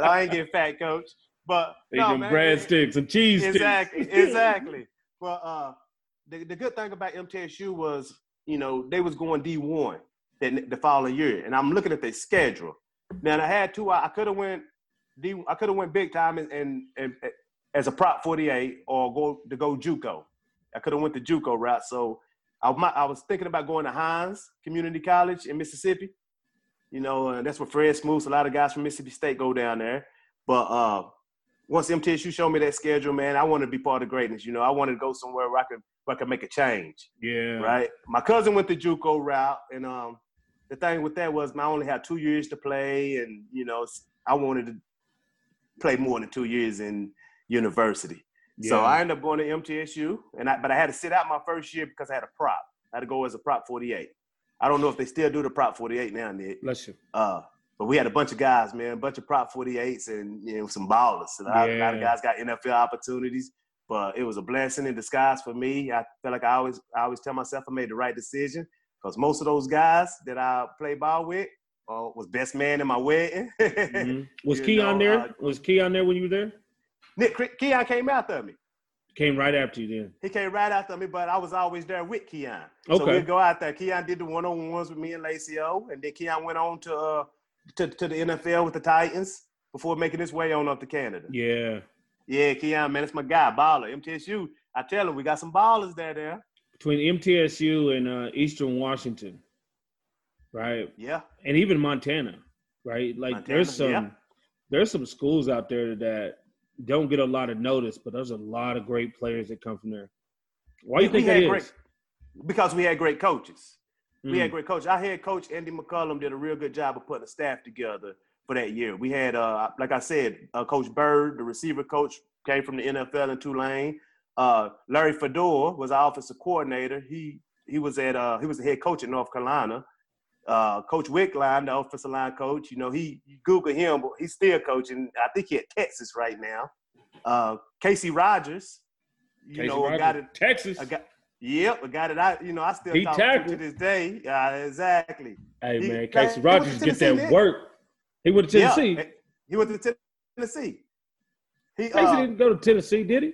I ain't getting fat, coach. But They no, man, breadsticks and cheese exactly, sticks. exactly. But uh, the, the good thing about MTSU was, you know, they was going D1 the, the following year, and I'm looking at their schedule. Now, I had two. I, I could have went D. I could have went big time and, and, and as a prop 48 or go to go JUCO. I could have went the JUCO route. So I, I was thinking about going to Hinds Community College in Mississippi. You know, and that's where Fred Smoot, a lot of guys from Mississippi State go down there. But uh, once MTSU showed me that schedule, man, I wanted to be part of greatness. You know, I wanted to go somewhere where I could where I could make a change. Yeah, Right. My cousin went the JUCO route, and um, the thing with that was I only had two years to play, and you know, I wanted to play more than two years in university. So I ended up going to MTSU, and I, but I had to sit out my first year because I had a prop. I had to go as a prop 48. I don't know if they still do the prop 48 now, Nick. Bless you. Uh, but we had a bunch of guys, man, a bunch of prop 48s and you know some ballers. And a, lot, a lot of guys got NFL opportunities. But it was a blessing in disguise for me. I feel like I always I always tell myself I made the right decision because most of those guys that I played ball with uh, was best man in my wedding. Mhm. Was Keon know, there? uh, was Keon there when you were there? Nick Keon came after me. Came right after you then. He came right after me, but I was always there with Keon. So we'd go out there. Keon did the one on ones with me and Lacio, and then Keon went on to uh, to, to the NFL with the Titans before making his way on up to Canada. Yeah. Yeah, Keon, man, it's my guy, baller. MTSU. I tell him we got some ballers there. There. Between MTSU and uh, Eastern Washington, right? Yeah. and even Montana, right? Like Montana, there's some yeah. there's some schools out there that don't get a lot of notice, but there's a lot of great players that come from there. Why do you We- think we that had is? great- Because we had great coaches. We Mm. had great coach. Our head coach Andy McCollum did a real good job of putting a staff together for that year. We had, uh, like I said, uh, Coach Bird, the receiver coach, came from the NFL in Tulane. Uh, Larry Fedora was our offensive coordinator. He he was at uh, he was the head coach at North Carolina. Uh, coach Wickline, the offensive line coach, you know, he you Google him, but he's still coaching. I think he at Texas right now. Uh, Kacy Rodgers, you Kacy know, Rodgers, guy that Texas. I got, yep, a guy that I, you know, I still He talk to tackled. to this day. Yeah, exactly. hey he- man, Kacy he Rodgers get that man. work. He went to Tennessee. Yeah, he went to Tennessee. He, Kacy uh, didn't go to Tennessee, did he?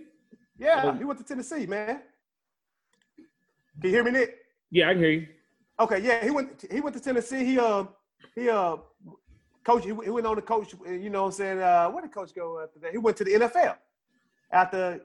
Yeah, he went to Tennessee, man. Can you hear me, Nick? Yeah, I can hear you. Okay, yeah, he went. He went to Tennessee. He uh he uh coach. He, he went on to coach. You know, what I'm saying uh, where did coach go after that? He went to the NFL. After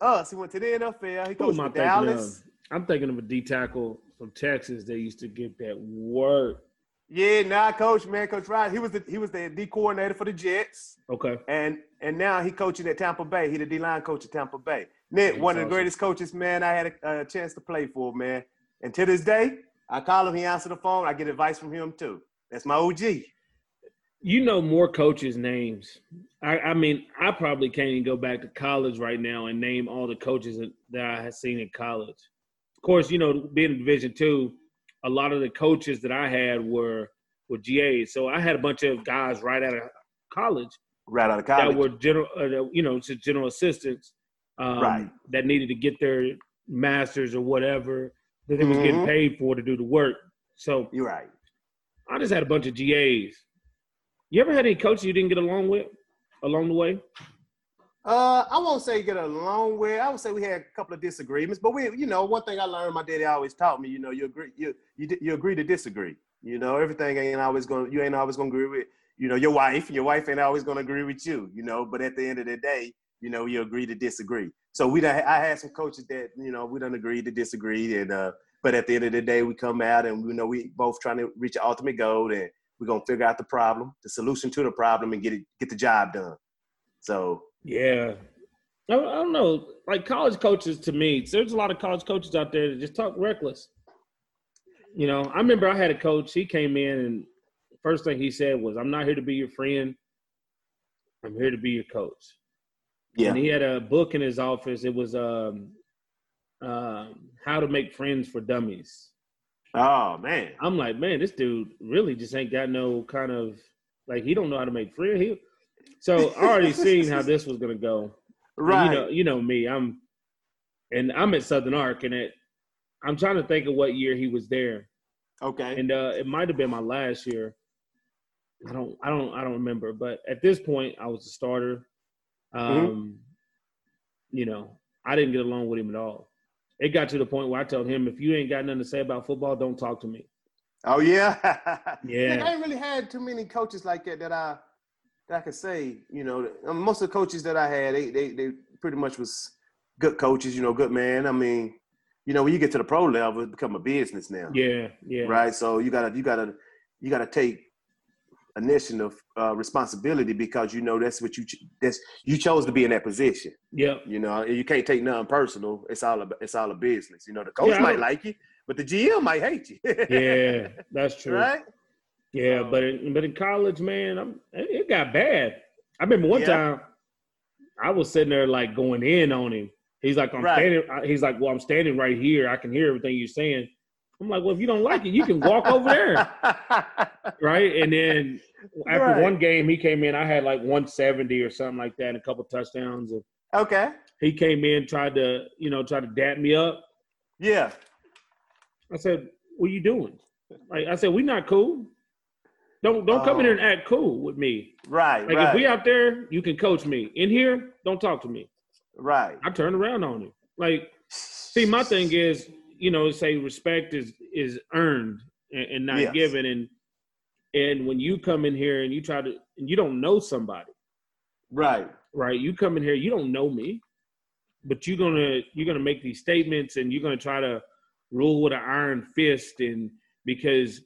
us, he went to the NFL. He coached I with thinking Dallas. of? I'm thinking of a D tackle from Texas They used to get that work. Yeah, now coach, man, Coach Ryan. He was the he was the D coordinator for the Jets, Okay. and and now he coaching at Tampa Bay. He the D line coach at Tampa Bay. Nick, That's one of the greatest coaches, man. I had a, a chance to play for, man. And to this day, I call him. He answers the phone. I get advice from him too. That's my OG. You know more coaches' names. I, I mean, I probably can't even go back to college right now and name all the coaches that, I had seen in college. Of course, you know, being in Division two, a lot of the coaches that I had were were GAs. So I had a bunch of guys right out of college Right out of college, that were general, uh, you know, just general assistants um, Right. that needed to get their masters or whatever that they was getting Mhm. paid for to do the work. So You're right. I just had a bunch of GAs. You ever had any coaches you didn't get along with along the way? Uh, I won't say get along with. I would say we had a couple of disagreements, but we, you know, one thing I learned, my daddy always taught me, you know, you agree, you you you agree to disagree. You know, everything ain't always gonna, you ain't always gonna agree with, you know, your wife. And your wife ain't always gonna agree with you. You know, but at the end of the day, you know, you agree to disagree. So we, done, I had some coaches that, you know, we done agreed to disagree, and uh, but at the end of the day, we come out and you know we both trying to reach the ultimate goal, and we're gonna figure out the problem, the solution to the problem, and get it, get the job done. So Yeah. I, I don't know. Like college coaches to me, there's a lot of college coaches out there that just talk reckless. You know, I remember I had a coach, he came in and first thing he said was, I'm not here to be your friend. I'm here to be your coach. Yeah, And he had a book in his office. It was um, um, How to Make Friends for Dummies. oh man. I'm like, man, this dude really just ain't got no kind of like he don't know how to make friends. He, so I already seen how this was gonna go. And Right. You know, you know me. I'm, and I'm at Southern Arc, and it, I'm trying to think of what year he was there, okay. and uh, it might have been my last year. I don't, I don't, I don't remember. But at this point, I was a starter. Um, You know, I didn't get along with him at all. It got to the point where I told him, if you ain't got nothing to say about football, don't talk to me. oh yeah. Yeah. Nick, I ain't really had too many coaches like that that I that I could say. You know, um, most of the coaches that I had, they they they pretty much was good coaches. You know, good man. I mean, you know, when you get to the pro level, it become a business now. Yeah, yeah, Right. So you gotta you gotta you gotta take initiative uh, responsibility because you know that's what you ch- that's you chose to be in that position. Yep. You know, you can't take nothing personal. It's all a, it's all a business. You know, the coach Yeah, might like you, but the GM might hate you. Yeah, that's true. right. Yeah, So- but in, but in college, man, I'm, it it got bad. I remember one Yeah. time I was sitting there like going in on him. He's like, I'm Right. standing. He's like, well, I'm standing right here. I can hear everything you're saying. I'm like, well, if you don't like it, you can walk over there, right? And then after Right. one game, he came in. I had like 170 or something like that, and a couple touchdowns. And okay. he came in, tried to, you know, try to dap me up. Yeah. I said, "What are you doing?" Like I said, "We not cool. Don't don't come in here and oh. act cool with me. Right. Like right. if we out there, you can coach me. In here, don't talk to me." right. I turned around on him. Like, see, my thing is, you know, say respect is is earned and, and not Yes. given, and and when you come in here and you try to, and you don't know somebody, Right. right? You come in here, you don't know me, but you're gonna you're gonna make these statements and you're gonna try to rule with an iron fist, and because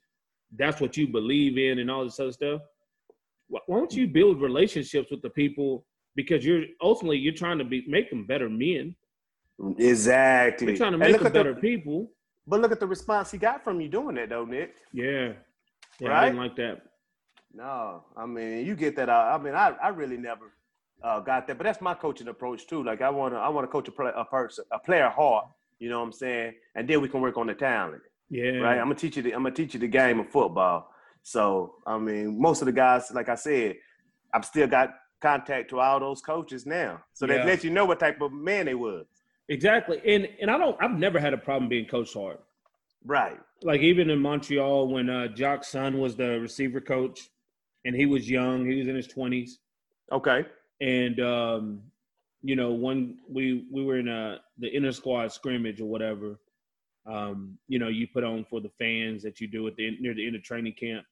that's what you believe in and all this other stuff. Why why don't you build relationships with the people? Because you're ultimately you're trying to be make them better men. Exactly. You're trying to make look them at the- better people. But look at the response he got from you doing that, though, Nick. Yeah, yeah, I Right? didn't like that. No, I mean you get that. out. I mean, I, I really never uh, got that, but that's my coaching approach too. Like I want to I want to coach a, play, a person a player hard. You know what I'm saying? And then we can work on the talent, Yeah, right? I'm gonna teach you. The, I'm gonna teach you the game of football. So I mean, most of the guys, like I said, I've still got contact to all those coaches now. So Yeah. that lets you know what type of man they was. Exactly. And and I don't. I've never had a problem being coached hard. Right. like even in Montreal when uh, Jock's son was the receiver coach, and he was young, he was in his twenties, Okay. and um, you know, when we we were in a the inner squad scrimmage or whatever, um, you know, you put on for the fans that you do at the near the end of training camp.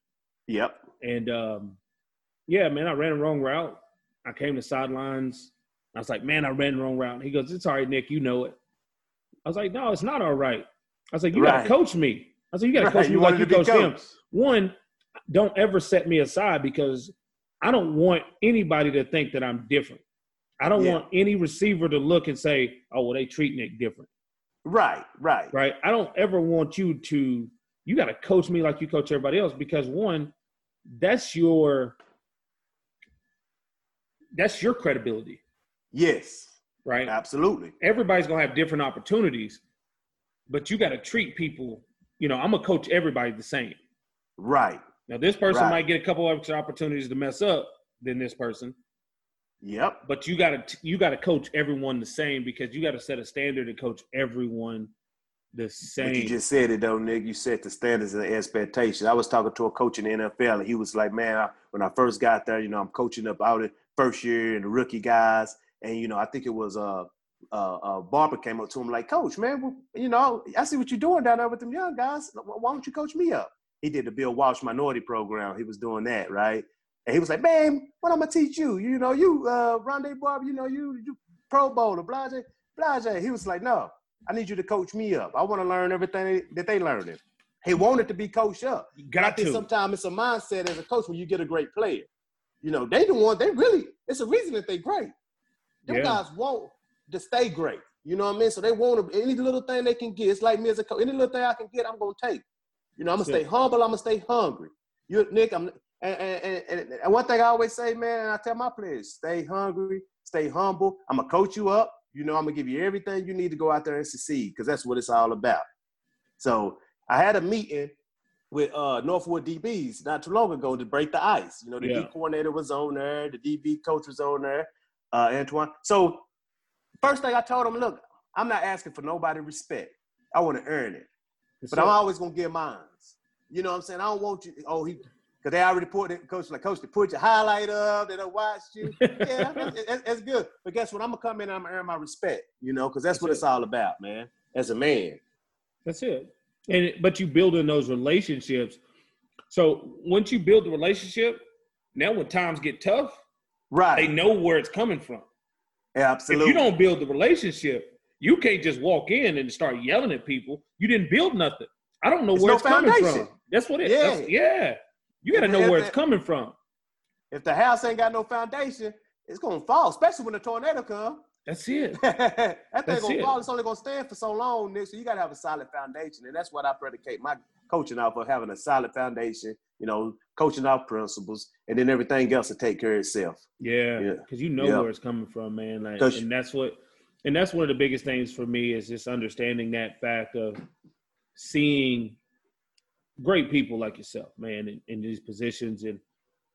Yep. And um, yeah, man, I ran the wrong route. I came to sidelines. I was like, man, I ran the wrong route. He goes, it's all right, Nick, you know it. I was like, no, it's not all right. I was like, you Right. gotta coach me. I was like, you gotta Right, coach me you like you to coach them. One, don't ever set me aside because I don't want anybody to think that I'm different. I don't Yeah. want any receiver to look and say, "Oh, well, they treat Nick different." Right, right. Right? I don't ever want you to. You got to coach me like you coach everybody else because one, that's your that's your credibility, Yes, right? absolutely. Everybody's gonna have different opportunities, but you got to treat people. You know, I'm gonna coach everybody the same. Right. Now, this person Right. might get a couple extra opportunities to mess up than this person, Yep. but you got to you got to coach everyone the same because you got to set a standard and coach everyone the But same. you just said it though, Nick. You set the standards and the expectations. I was talking to a coach in the NFL, and he was like, "Man, I, when I first got there, you know, I'm coaching up out in first year and the rookie guys, and you know, I think it was uh, uh, uh Barber came up to him like, Coach, man, well, you know, I see what you're doing down there with them young guys. Why don't you coach me up?" He did the Bill Walsh Minority Program. He was doing that, right? And he was like, "Man, what I'm gonna teach you? You know, you uh, Rondé Barber, you know, you you Pro Bowler, blase, blase." He was like, "No." I need you to coach me up. I want to learn everything that they learned. He wanted to be coached up. you But I got think to. sometimes it's a mindset as a coach when you get a great player. You know, they the one, they really, it's a reason that they great. Them Yeah. guys want to stay great. You know what I mean? So they want to, any little thing they can get. It's like me as a coach. Any little thing I can get, I'm going to take. You know, I'm going to That's stay humble. I'm going to stay hungry. You, Nick, I'm, and, and, and, and one thing I always say, man, and I tell my players, stay hungry, stay humble. I'm going to coach you up. You know, I'm going to give you everything you need to go out there and succeed because that's what it's all about. So I had a meeting with uh, Northwood DBs not too long ago to break the ice. You know, the Yeah. D coordinator was on there, the DB coach was on there, uh, Antoine. So first thing I told him, look, I'm not asking for nobody respect. I want to earn it, but I'm always gonna give mine. You know what I'm saying? I don't want you. Oh, he. Cause they already put it, coach like coach. They put your highlight up. They don't watch you. Yeah, that's, that's- that's good. But guess what? I'm gonna come in. and I'm gonna earn my respect. You know, because that's, That's what it. it's all about, man. As a man. That's it. And but you build in those relationships. So once you build the relationship, now when times get tough, Right. they know where it's coming from. Absolutely. If you don't build the relationship, you can't just walk in and start yelling at people. You didn't build nothing. I don't know It's where no it's coming from. That's what it is. Yeah. Yeah. yeah. You got to know where it- it's coming from. if the house ain't got no foundation, it's gonna fall, especially when the tornado come. That's it. that thing gonna fall. It's only gonna stand for so long, Nick. So you gotta have a solid foundation, and that's what I predicate my coaching off of having a solid foundation. You know, coaching off principles, and then everything else will take care of itself. Yeah, Yeah. because you know Yeah. where it's coming from, man. Like, and that's what, and that's one of the biggest things for me is just understanding that fact of seeing great people like yourself, man, in, in these positions, and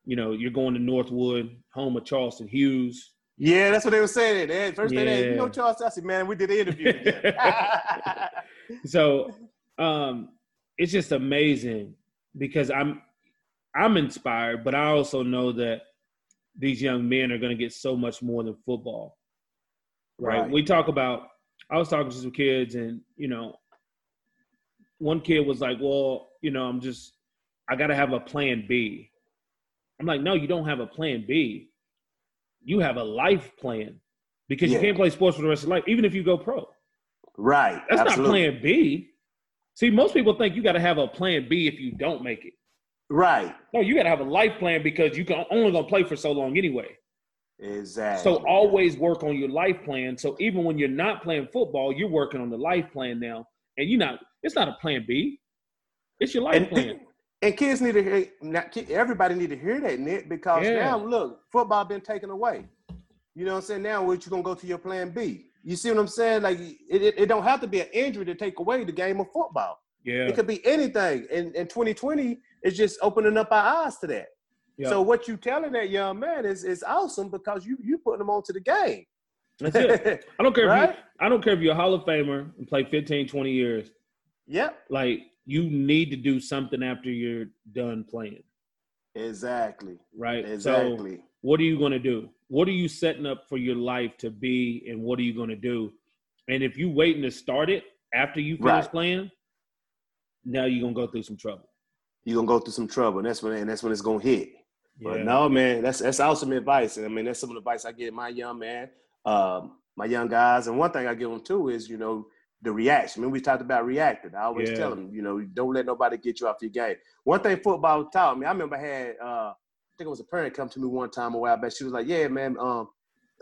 you know, you're going to Northwood, home of Charleston Hughes. Yeah, that's what they were saying. They, first thing they, you know, Charles, I said, man, we did the interview. together." So, um, it's just amazing because I'm, I'm inspired, but I also know that these young men are going to get so much more than football. right? Right. We talk about. I was talking to some kids, and you know, one kid was like, "Well, you know, I'm just, I got to have a plan B." I'm like, "No, you don't have a plan B. You have a life plan because Yeah. you can't play sports for the rest of your life, even if you go pro. right. That's absolutely. not plan B. See, most people think you got to have a plan B if you don't make it. Right. No, you got to have a life plan because you can only gonna play for so long anyway. Exactly. So always work on your life plan. So even when you're not playing football, you're working on the life plan now, and you're not. It's not a plan B. It's your life and, plan. And kids need to hear not, everybody need to hear that Nick because Yeah. now look football been taken away you know what i'm saying now what you gonna go to your plan b you see what i'm saying like it, it, it don't have to be an injury to take away the game of football Yeah. it could be anything and, and 2020 is just opening up our eyes to that yeah. so what you telling that young man is is awesome because you you putting him onto the game That's it. I don't care if you. I don't care if you're a Hall of Famer and play 15, 20 years. yep Like you need to do something after you're done playing, exactly right? So exactly what are you going to do? what are you setting up for your life to be, and what are you going to do? And if you waiting to start it after you finish Right. playing, now you're gonna go through some trouble. You're gonna go through some trouble, and that's when and that's when it's gonna hit. But Yeah. no, man, that's that's awesome advice. And I mean, that's some of the advice I give my young man, um, my young guys. And one thing I give them too is, you know, the reaction. I mean, we talked about reacting. I always Yeah. tell them, you know, don't let nobody get you off your game. One thing football taught me, I remember I had, uh, I think it was a parent come to me one time a while back. She was like, "Yeah, man, um,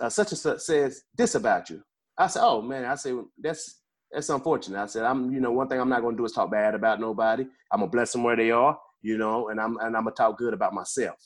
uh, such and such says this about you." I said, "Oh man," I said, "That's that's unfortunate." I said, "I'm, you know, one thing I'm not gonna do is talk bad about nobody. I'm gonna bless them where they are, you know, and I'm and I'm gonna talk good about myself."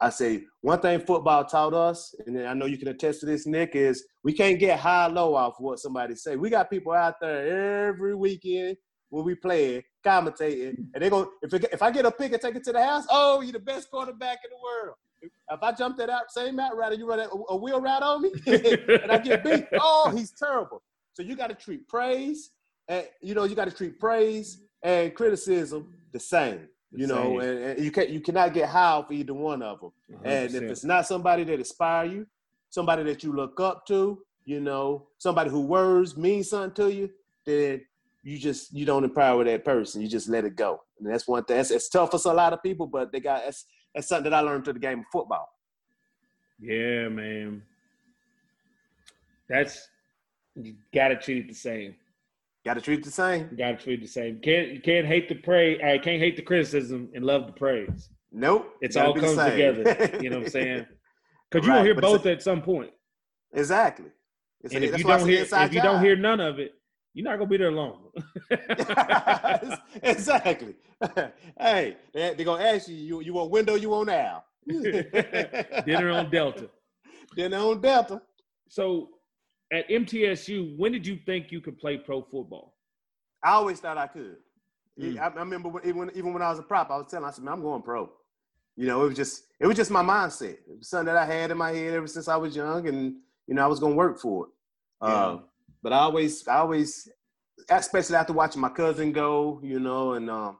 I say one thing football taught us, and I know you can attest to this, Nick, is we can't get high low off what somebody say. We got people out there every weekend when we play commentating, and they go, if if I get a pick and take it to the house, oh, you're the best quarterback in the world. If I jump that out, same out route, you run a, a wheel route on me, and I get beat, oh, he's terrible. So you got to treat praise, and you know you got to treat praise and criticism the same. You know, and, and you can't you cannot get high off either one of them. And if it's not somebody that inspire you, somebody that you look up to, you know, somebody who words mean something to you, then you just you don't empower that person. You just let it go. And that's one thing. That's, it's tough for a lot of people, but they got that's that's something that I learned through the game of football. Yeah, man. That's you gotta treat it the same. Got to treat the same. You gotta treat the same. Can't you can't hate the praise. I uh, can't hate the criticism and love the praise. Nope. It's all comes together. You know what I'm saying? Because you Right, gonna hear both at some point. exactly. It's And a- if you don't hear if you don't hear none of it, you're not gonna be there long. exactly. hey, they, they're gonna ask you, you, you want window, you want now. Dinner on Delta. Dinner on Delta. So at MTSU, when did you think you could play pro football? I always thought I could. Mm. I, I remember when, even, even when I was a prop, I was telling, I said, man, I'm going pro. You know, it was just, it was just my mindset. It was something that I had in my head ever since I was young, and you know, I was gonna work for it. Uh, but I always, I always, especially after watching my cousin go, you know, and um,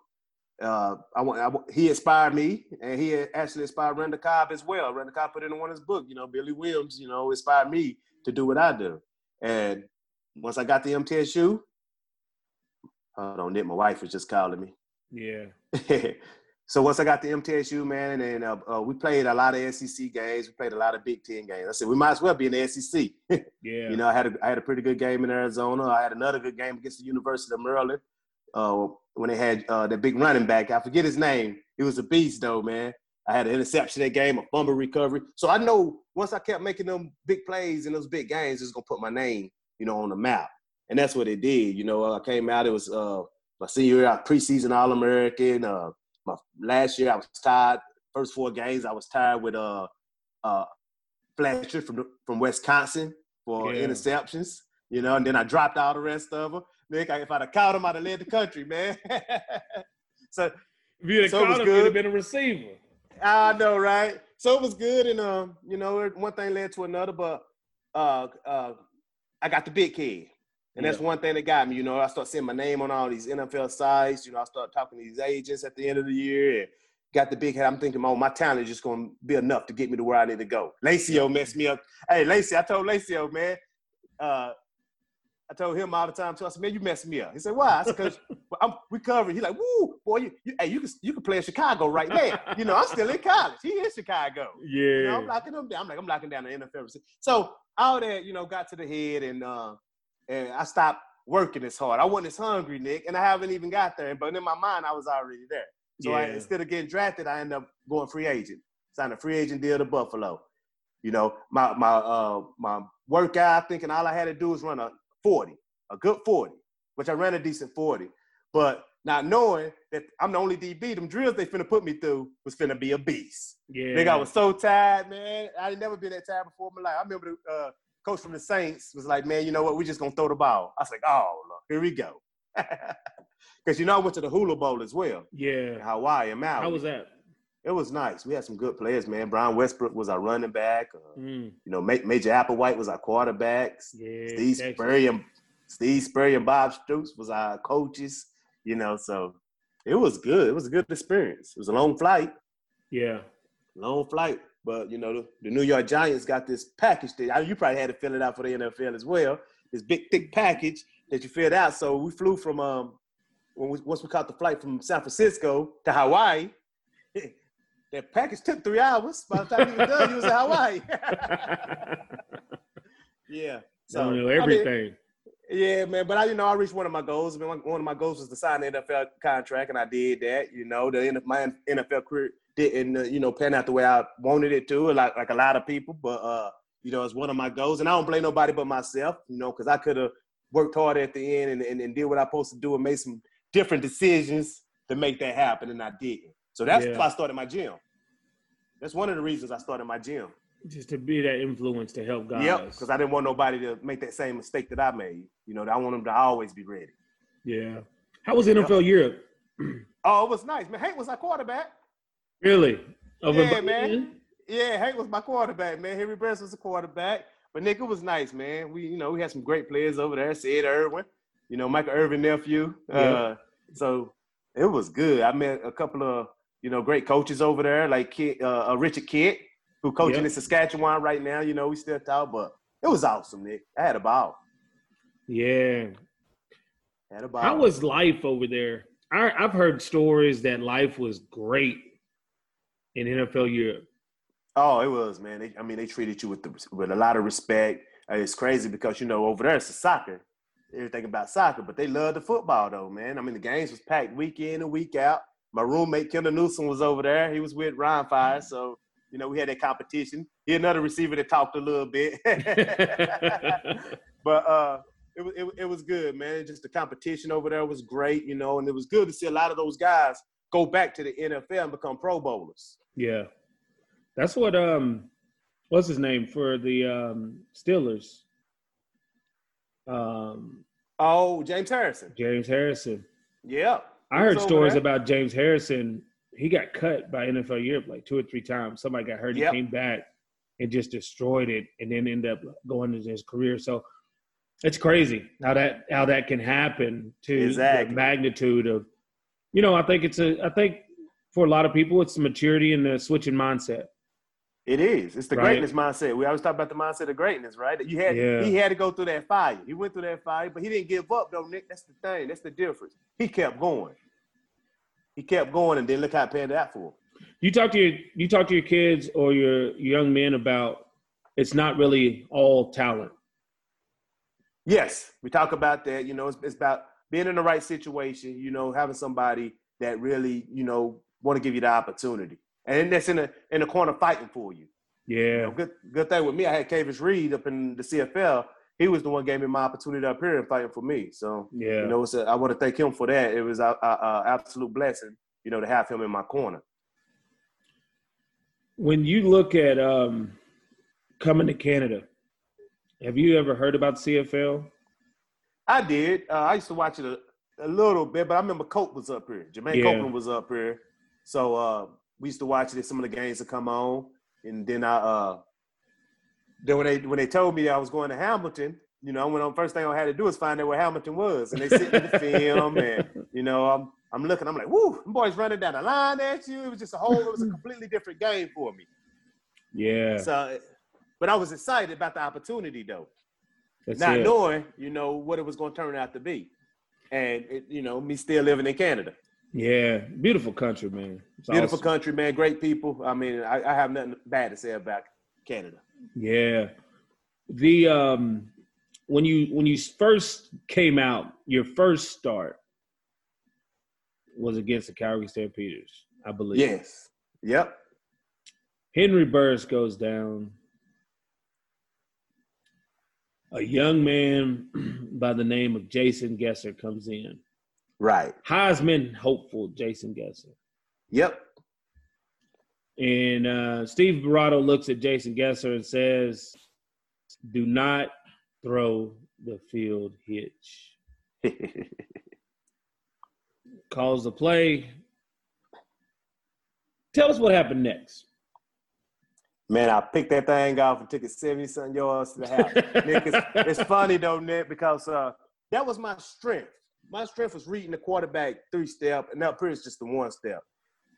uh, I, want, I he inspired me, and he actually inspired Randall Cobb as well. Randall Cobb put it in one of his book, you know, Billy Williams, you know, inspired me to do what I do. And once I got the MTSU, hold on, Nick, my wife was just calling me. Yeah. so once I got the MTSU, man, and uh, uh, we played a lot of SEC games. We played a lot of Big Ten games. I said we might as well be in the SEC. Yeah. You know, I had a, I had a pretty good game in Arizona. I had another good game against the University of Maryland uh, when they had uh, that big running back. I forget his name. He was a beast, though, man. I had an interception that game, a fumble recovery. So I know once I kept making them big plays in those big games, it's gonna put my name, you know, on the map. And that's what it did. You know, I came out. It was uh, my senior year, I preseason All American. Uh, my last year, I was tied. First four games, I was tied with uh, uh, Fletcher from from Wisconsin for Yeah. interceptions. You know, and then I dropped all the rest of them. Nick, if I'd have caught him, I'd have led the country, man. so If you'd have So caught him, you'd have been a receiver. I know, right? So it was good, and um, you know, one thing led to another, but uh, uh, I got the big kid, and that's Yeah. one thing that got me. You know, I start seeing my name on all these NFL sites. You know, I start talking to these agents at the end of the year, and got the big head. I'm thinking, oh, my talent is just going to be enough to get me to where I need to go. Lacio messed me up. Hey, Lacy, I told Lacio, man. Uh, I told him all the time too. I said, "Man, you messed me up." He said, "Why?" I said, "Cause I'm we covered." He like, "Woo, boy, you, you hey, you can you can play in Chicago right now. You know, I'm still in college. He in Chicago. Yeah. You know, I'm locking them down. I'm like, I'm locking down the NFL. So all that, you know, got to the head, and uh, and I stopped working as hard. I wasn't as hungry, Nick, and I haven't even got there. But in my mind, I was already there. So I, instead of getting drafted, I ended up going free agent. Signed a free agent deal to Buffalo. You know, my my uh my workout thinking all I had to do was run a 40, a good 40, which I ran a decent 40. But not knowing that I'm the only DB, them drills they finna put me through was finna be a beast. yeah. Nigga, I was so tired, man. I ain't never been that tired before in my life. I remember the uh, coach from the Saints was like, man, you know what? We just gonna throw the ball. I was like, oh, Lord, here we go. Because you know I went to the Hula Bowl as well, in yeah. Hawaii and Maui. How was that? It was nice. We had some good players, man. Brian Westbrook was our running back. Uh, Mm, you know, Ma- Major Applewhite was our quarterbacks. yeah. Steve. Spurrier, and Steve Spurrier and Bob Stoops was our coaches. You know, so it was good. It was a good experience. It was a long flight, Yeah. long flight. But you know, the, the New York Giants got this package that you probably had to fill it out for the NFL as well. This big thick package that you filled out. So we flew from um when we, once we caught the flight from San Francisco to Hawaii. that package took three hours. By the time he was done, he was in Hawaii. yeah. So know everything. I mean, yeah, man. But I, you know, I reached one of my goals. I mean, one of my goals was to sign an NFL contract, and I did that. You know, the end of my NFL career didn't, uh, you know, pan out the way I wanted it to, like like a lot of people. But uh, you know, it's one of my goals, and I don't blame nobody but myself. You know, because I could have worked hard at the end and, and, and did what I supposed to do and made some different decisions to make that happen, and I didn't. So that's yeah. why I started my gym. That's one of the reasons I started my gym. Just to be that influence to help guys. Yep, because I didn't want nobody to make that same mistake that I made. You know, I want them to always be ready. Yeah. How was NFL yep. Europe? oh, it was nice, man. Hank was our quarterback. Really? Over yeah, man. Yeah, Hank was my quarterback, man. Henry Burris was the quarterback. But Nick, it was nice, man. We, you know, we had some great players over there. Sid Irwin, you know, Michael Irvin nephew. Yeah. Uh, so it was good. I met a couple of, you know, great coaches over there, like Kid, uh, uh Richard Kidd, who coaching in Saskatchewan right now. You know, we still talk, but it was awesome, Nick. I had a ball. Yeah. Had a ball. How was life over there? I, I've heard stories that life was great in NFL Europe. Oh, it was, man. They, I mean, they treated you with the, with a lot of respect. It's crazy because you know over there it's a soccer, everything about soccer, but they love the football though, man. I mean, the games was packed week in and week out. My roommate Kendall Newson was over there. He was with Rhein Fire, so you know we had that competition. He had another receiver that talked a little bit, but uh, it was it, it was good, man. Just the competition over there was great, you know, and it was good to see a lot of those guys go back to the NFL and become Pro Bowlers. Yeah, that's what um, what's his name for the um Steelers? Um. Oh, James Harrison. James Harrison. Yeah. I heard stories there. about James Harrison. He got cut by NFL Europe like two or three times. Somebody got hurt. Yep. He came back and just destroyed it, and then ended up going into his career. So it's crazy how that how that can happen to exactly. the magnitude of. You know, I think it's a. I think for a lot of people, it's the maturity and the switching mindset. It is. It's the right. greatness mindset. We always talk about the mindset of greatness, right? You had yeah. he had to go through that fire. He went through that fire, but he didn't give up though, Nick. That's the thing. That's the difference. He kept going. He kept going, and then look how it panned out for him. You talk to your you talk to your kids or your young men about it's not really all talent. Yes, we talk about that. You know, it's, it's about being in the right situation. You know, having somebody that really you know want to give you the opportunity and that's in a in the corner fighting for you. Yeah. You know, good good thing with me. I had Kavis Reed up in the CFL. He was the one gave me my opportunity up here and fighting for me. So yeah, you know, a, I want to thank him for that. It was an absolute blessing, you know, to have him in my corner. When you look at um, coming to Canada, have you ever heard about CFL? I did. Uh, I used to watch it a, a, little bit, but I remember Cope was up here. Jermaine yeah. Copeland was up here. So uh, we used to watch it. Some of the games would come on, and then I uh, then when they when they told me I was going to Hamilton, you know, I went on first thing I had to do was find out where Hamilton was, and they sent me the film, and you know, I'm I'm looking, I'm like, whoo, them boys running down the line at you. It was just a whole, it was a completely different game for me. Yeah. So, but I was excited about the opportunity though, That's not it. knowing, you know, what it was going to turn out to be, and it, you know, me still living in Canada. Yeah, beautiful country, man. It's beautiful awesome. country, man. Great people. I mean, I, I, have nothing bad to say about Canada. Yeah, the um, when you when you first came out, your first start was against the Calgary Stampeders, I believe. Yes. Yep. Henry Burris goes down. A young man by the name of Jason Gesser comes in. Right. Heisman hopeful Jason Gesser. Yep. And uh, Steve Buratto looks at Jason Gesser and says, "Do not throw the field hitch." Calls the play. Tell us what happened next. Man, I picked that thing off and took it 70 something yards to the house. Nick, it's, it's, funny though, Nick, because uh, that was my strength my strength was reading the quarterback three step, and now pretty just the one step.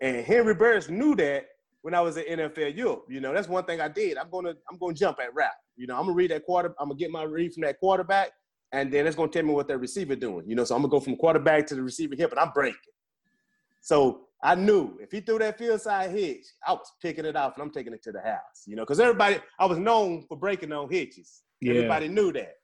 And Henry Burris knew that, when I was at NFL Europe. You know, that's one thing I did. I'm gonna I'm gonna jump at route. You know, I'm gonna read that quarter. I'm gonna get my read from that quarterback, and then it's gonna tell me what that receiver doing. You know, so I'm gonna go from quarterback to the receiver hip, and I'm breaking. So I knew if he threw that field side hitch, I was picking it off and I'm taking it to the house. You know, because everybody I was known for breaking on hitches. Yeah. Everybody knew that.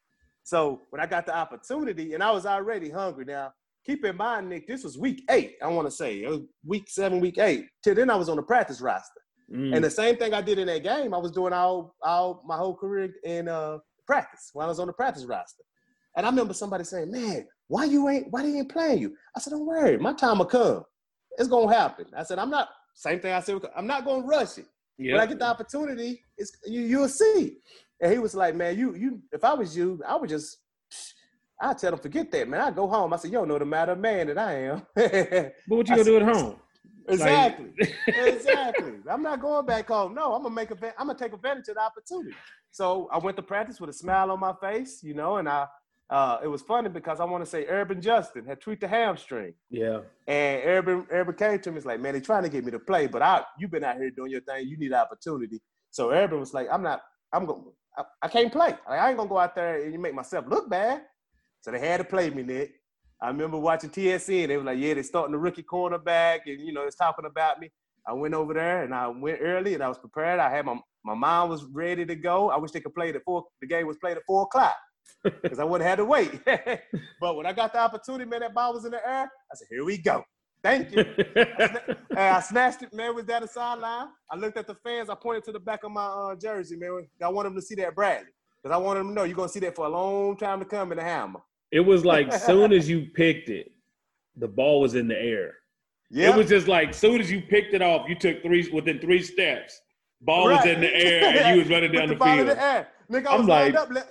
So when I got the opportunity, and I was already hungry. Now, keep in mind, Nick, this was week eight. I want to say it was week seven, week eight. Till then, I was on the practice roster. Mm. And the same thing I did in that game, I was doing all, all my whole career in uh, practice when I was on the practice roster. And I remember somebody saying, "Man, why you ain't why they ain't playing you?" I said, "Don't worry, my time will come. It's gonna happen." I said, "I'm not." Same thing I said. I'm not gonna rush it. yeah. When I get the opportunity, it's you, you'll see. And he was like, "Man, you you if I was you, I would just." I tell them, forget that, man. I go home. I said, "You don't know the matter of man that I am." but what you I gonna do at home? Exactly. exactly. I'm not going back home. No, I'm gonna make a. I'm gonna take advantage of the opportunity. So I went to practice with a smile on my face, you know, and I. Uh, it was funny because I want to say Urban Justin had tweaked the hamstring, Yeah. and Urban Urban came to me. He's like, "Man, they're trying to get me to play, but I you've been out here doing your thing. You need an opportunity." So Urban was like, "I'm not. I'm going. I, I can't play. Like, I ain't gonna go out there and you make myself look bad." So they had to play me, Nick. I remember watching TSN. They were like, "Yeah, they're starting the rookie cornerback, and you know, it's talking about me." I went over there and I went early and I was prepared. I had my my mind was ready to go. I wish they could play the four. The game was played at four o'clock because I wouldn't have had to wait. but when I got the opportunity, man, that ball was in the air. I said, "Here we go." Thank you. I snatched it, man. Was that a sideline. I looked at the fans. I pointed to the back of my uh, jersey, man. I want them to see that Bradley because I want them to know you're gonna see that for a long time to come in the hammer. it was like soon as you picked it, the ball was in the air. Yeah, It was just like soon as you picked it off, you took three within three steps. Ball was in the air and you was running down the, in field. the air. Nigga, I I'm was like- lined up. le-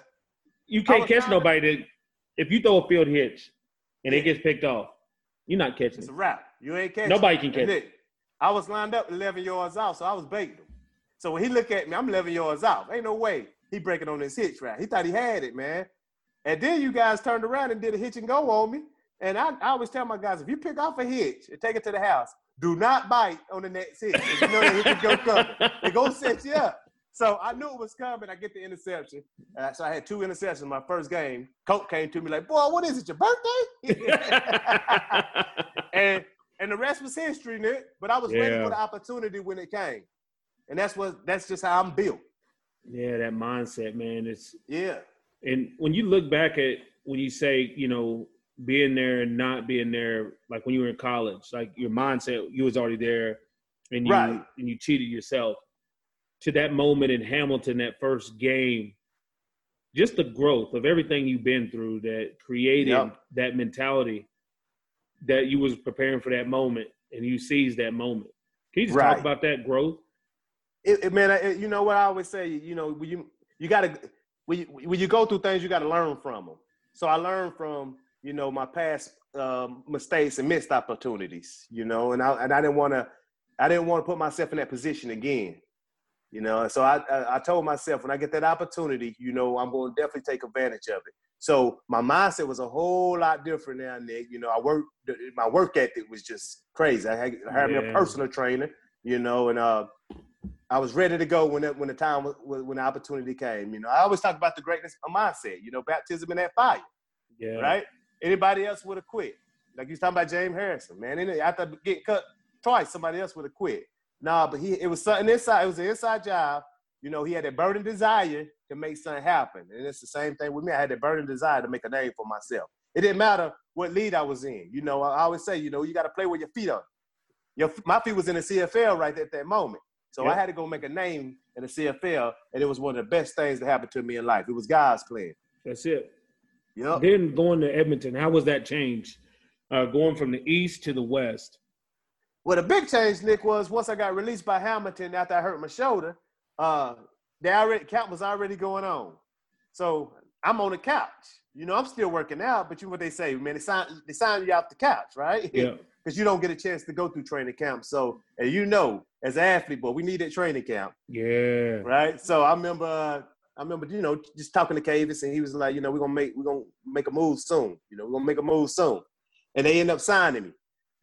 You can't catch nobody that if you throw a field hitch and it gets picked off, you're not catching it. It's a wrap. You ain't catching. Nobody can catch it. I was lined up 11 yards out, so I was baiting him. So when he looked at me, I'm 11 yards out. Ain't no way he breaking on this hitch route. He thought he had it, man. And then you guys turned around and did a hitch and go on me. And I, I always tell my guys, if you pick off a hitch and take it to the house, do not bite on the next hitch. You know that hitch go coming. It gonna set you up. So I knew it was coming. I get the interception. Uh, so I had two interceptions in my first game. Coach came to me like, boy, what is it, your birthday? and and the rest was history, Nick. But I was ready Yeah. for the opportunity when it came, and that's what that's just how I'm built. yeah, that mindset, man. It's Yeah, and when you look back at when you say, you know, being there and not being there, like when you were in college, like your mindset, you was already there, and you Right. and you cheated yourself. To that moment in Hamilton, that first game, just the growth of everything you've been through that created Yep. that mentality that you was preparing for that moment and you seized that moment. Can you just Right. talk about that growth? it, it- man. It, you know what I always say. You know, when you you gotta when you, when you go through things, you gotta learn from them. So I learned from you know my past um, mistakes and missed opportunities. You know, and I and I didn't want to I didn't want to put myself in that position again. You know, so I, I I told myself when I get that opportunity, you know, I'm going to definitely take advantage of it. So my mindset was a whole lot different now, Nick. You know, I work my work ethic was just crazy. I had, I hired me a personal trainer, you know, and uh, I was ready to go when it, when the time was, when the opportunity came. You know, I always talk about the greatness of mindset. You know, baptism in that fire, Yeah. right? Anybody else would have quit. Like you talking about James Harrison, man. After getting cut twice, somebody else would have quit. Nah, but he it was something inside. It was an inside job. You know, he had that burning desire to make something happen, and it's the same thing with me. I had a burning desire to make a name for myself. It didn't matter what lead I was in. You know, I always say, you know, you got to play with your feet on. Your my feet was in the CFL right at that moment, so I had to go make a name in the CFL, and it was one of the best things that happened to me in life. It was God's plan. That's it. Yep. Then going to Edmonton, how was that change? Uh, going from the east to the west. Well, the big change, Nick, was once I got released by Hamilton after I hurt my shoulder, uh, they already camp was already going on. So I'm on the couch. You know, I'm still working out, but you know what they say, man, they sign they sign you off the couch, right? Yeah. Because you don't get a chance to go through training camp. So, and you know, as an athlete, boy, we need that training camp, Yeah. right? So I remember, uh, I remember, you know, just talking to Kavis, and he was like, you know, we're gonna make we're gonna make a move soon. You know, we're gonna make a move soon, and they end up signing me.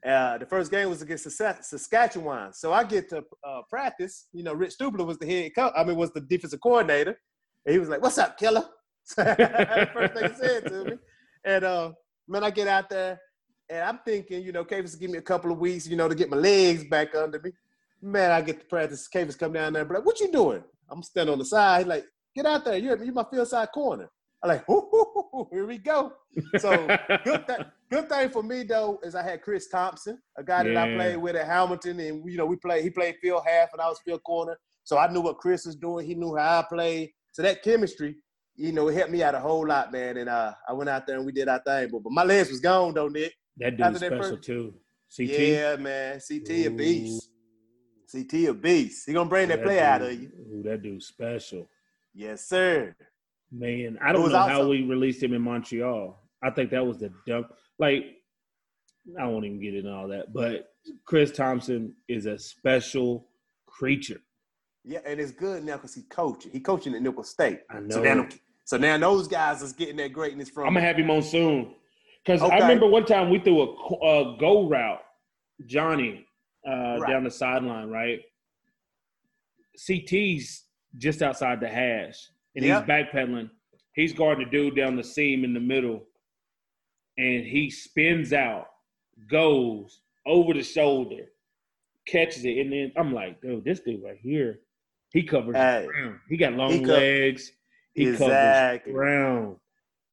Uh, the first game was against Saskatchewan, so I get to uh, practice. You know, Rich Stubler was the head coach. I mean, was the defensive coordinator, and he was like, "What's up, killer?" first thing he said to me, and uh, man, I get out there, and I'm thinking, you know, Kavis give me a couple of weeks, you know, to get my legs back under me. Man, I get to practice. Kavis come down there, but like, "What you doing?" I'm standing on the side. He's like, "Get out there! You're, you're my field side corner." I'm like, here we go. So good, th- good thing for me though is I had Chris Thompson, a guy that I played with at Hamilton, and you know we played. He played field half, and I was field corner. So I knew what Chris was doing. He knew how I played. So that chemistry, you know, it helped me out a whole lot, man. And uh, I went out there and we did our thing. But, but my legs was gone though, Nick. That dude's special first... too. CT. Yeah, man. CT Ooh. a beast. CT a beast. He gonna bring that, that play dude, out of you. Ooh, that dude's special. Yes, sir. Man, I don't know how we released him in Montreal. I think that was the dump. Like, I won't even get into all that, but Chris Thompson is a special creature. Yeah, and it's good now because he coaching. He coaching at Nicholls State. I know. So now, so now those guys is getting that greatness from. I'm gonna have him on soon because okay. I remember one time we threw a, a go route, Johnny, uh, right. down the sideline, right? CT's just outside the hash and yep. he's backpedaling. He's guarding a dude down the seam in the middle, and he spins out, goes over the shoulder, catches it, and then I'm like, dude, this dude right here, he covers hey, ground. He got long he co- legs. He exactly. covers ground.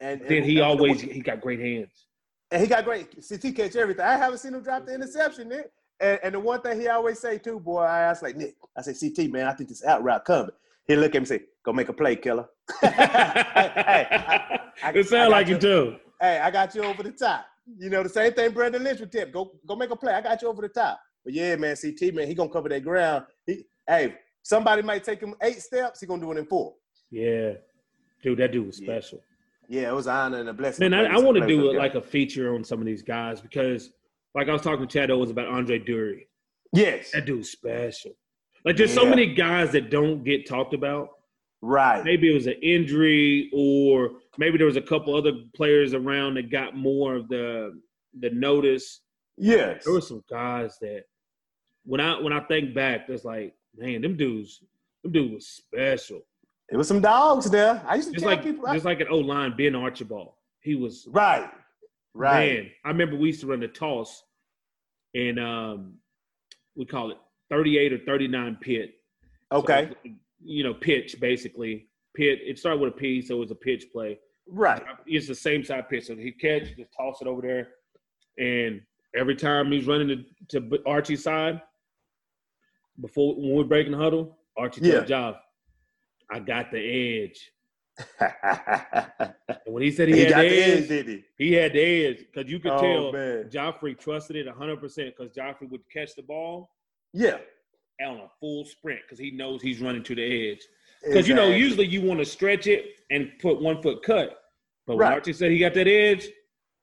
And, and then he always he got great hands. And he got great. CT catch everything. I haven't seen him drop the interception, Nick. And, and the one thing he always say too, boy, I ask like Nick. I say, CT, man, I think this out route coming. He look at me and say, "Go make a play, killer." hey, I, I, it sounds like you too. Hey, I got you over the top. You know the same thing Brandon Lynch would tip. Go go make a play. I got you over the top. But yeah, man, CT man, he gonna cover that ground. He, hey, somebody might take him eight steps. He gonna do it in four. Yeah, dude, that dude was special. Yeah, it was an honor and a blessing. Man, I, I want to do like a feature on some of these guys because, like I was talking to Chad Owens about Andre Durie. Yes, that dude's special. Like there's yeah. so many guys that don't get talked about. Right. Maybe it was an injury, or maybe there was a couple other players around that got more of the the notice. Yes. There were some guys that when I when I think back, there's like, man, them dudes, them dudes was special. It was some dogs there. I used to just like people, just like an old line, Ben Archibald. He was right. Right. Man, I remember we used to run the toss, and um, we call it 38 or 39 pit. Okay. So, you know, pitch basically. Pit. It started with a P, so it was a pitch play. Right. It's the same side pitch. So he catch, just toss it over there. And every time he's running to, to Archie's side, before when we're breaking the huddle, Archie yeah. job. I got the edge. and when he said he, he had the edge, edge, did he? He had the edge because you could oh, tell man. Joffrey trusted it 100% because Joffrey would catch the ball yeah. On a full sprint because he knows he's running to the edge. Because exactly. you know, usually you want to stretch it and put one foot cut. But when. Archie said he got that edge,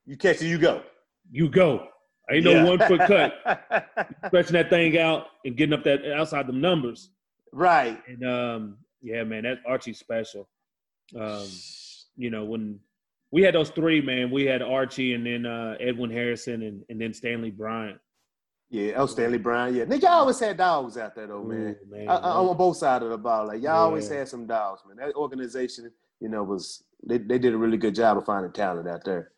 you catch it, you go. You go. Ain't yeah. no one foot cut. Stretching that thing out and getting up that outside the numbers. Right. And um, yeah, man, that Archie's special. Um, you know, when we had those three, man, we had Archie and then uh, Edwin Harrison and, and then Stanley Bryant. Yeah, El Stanley Brown. Yeah, nigga, y'all always had dogs out there though, man. Ooh, man I, I, on both sides of the ball, like y'all yeah. always had some dogs, man. That organization, you know, was they, they did a really good job of finding talent out there.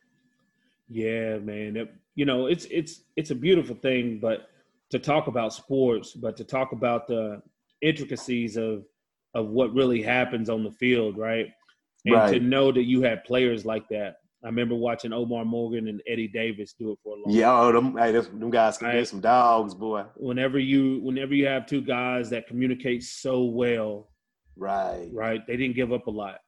Yeah, man. It, you know, it's it's it's a beautiful thing, but to talk about sports, but to talk about the intricacies of of what really happens on the field, right? And right. to know that you had players like that I remember watching Omar Morgan and Eddie Davis do it for a long yeah, time. Yeah, oh, them, hey, them guys can right? some dogs, boy. Whenever you whenever you have two guys that communicate so well, right, right, they didn't give up a lot.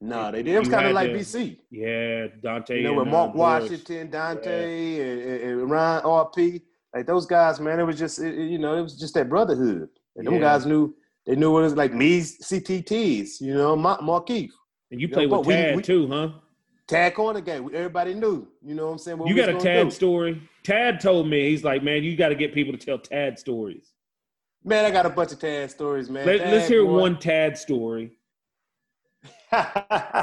No, nah, they did. It was kind of like BC. Yeah, Dante. You know, with Mark uh, Washington, Dante, yeah. and, and, Ryan RP, like those guys, man. It was just, it, you know, it was just that brotherhood. And yeah. them guys knew they knew what it was like. Me, CTTs, you know, Mark, Markeith. And you, you played know, with Tad we, we, too, huh? Tad Kornegay. Everybody knew. You know what I'm saying? What you got a Tad do. story? Tad told me he's like, man, you got to get people to tell Tad stories. Man, I got a bunch of Tad stories, man. Let, us hear boy. one Tad story. but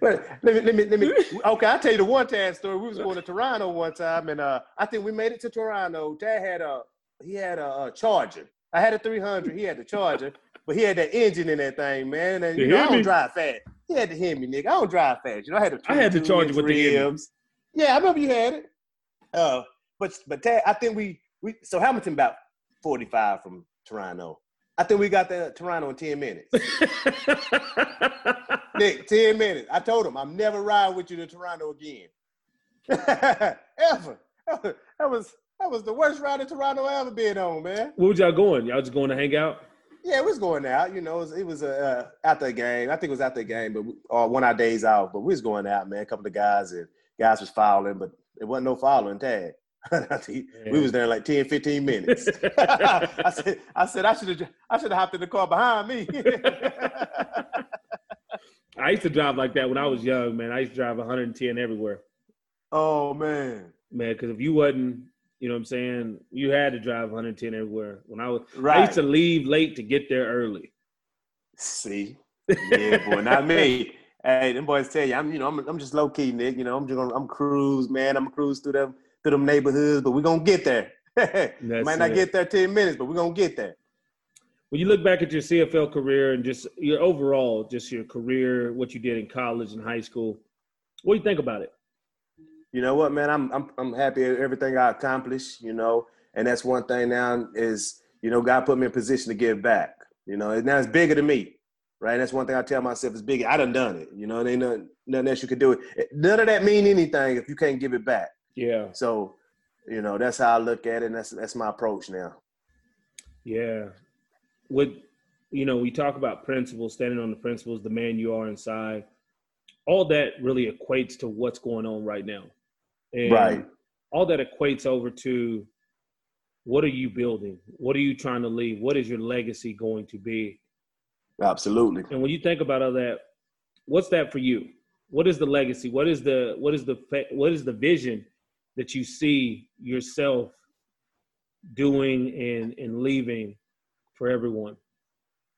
let me, let me, let me. Okay, I'll tell you the one Tad story. We was going to Toronto one time, and uh, I think we made it to Toronto. Dad had a he had a, a Charger. I had a 300. He had the Charger, but he had that engine in that thing, man. And you, You know, I don't drive fast. He had to hear me, nigga. I don't drive fast. You know, I had to. I had the 22 Charger inch with the engine. Yeah, I remember you had it. Uh, but but Tad, I think we we so Hamilton about 45 from Toronto. I think we got to Toronto in 10 minutes. Nick, 10 minutes. I told him I'm never riding with you to Toronto again. ever. That was that was the worst ride in Toronto I ever been on, man. Where was y'all going? Y'all just going to hang out? Yeah, we was going out. You know, it was, it was uh, after a game. I think it was after a game, but we, or one of our days out. But we was going out, man. A couple of guys and guys was fouling, but it wasn't no fouling tag. we was there like 10, 15 minutes. I said, I said I should have I should have hopped in the car behind me. I used to drive like that when I was young, man. I used to drive 110 everywhere, oh man. man. Because if you wasn't, you know what I'm saying, you had to drive 110 everywhere. When I was, right. I used to leave late to get there early. See, yeah, boy, not me. Hey, them boys tell you, I'm, you know, I'm, I'm just low key, Nick. You know, I'm just gonna, I'm cruise, man. I'm cruise through them, through them neighborhoods, but we're gonna get there. Might not it. get there ten minutes, but we're gonna get there. When you look back at your CFL career and just your overall, just your career, what you did in college and high school, what do you think about it? You know what, man? I'm, I'm, I'm happy at everything I accomplished. You know, and that's one thing now is, you know, God put me in position to give back. You know, and now it's bigger than me, right? That's one thing I tell myself is bigger. I done done it. You know, there ain't nothing, nothing else you can do. It. None of that mean anything if you can't give it back. Yeah, So, you know, that's how I look at it, and that's that's my approach now. yeah. With you know, we talk about principles, standing on the principles, the man you are inside. All that really equates to what's going on right now, and Right. all that equates over to what are you building? What are you trying to leave? What is your legacy going to be? Absolutely. And when you think about all that, what's that for you? What is the legacy? What is the what is the what is the vision that you see yourself doing and and leaving for everyone?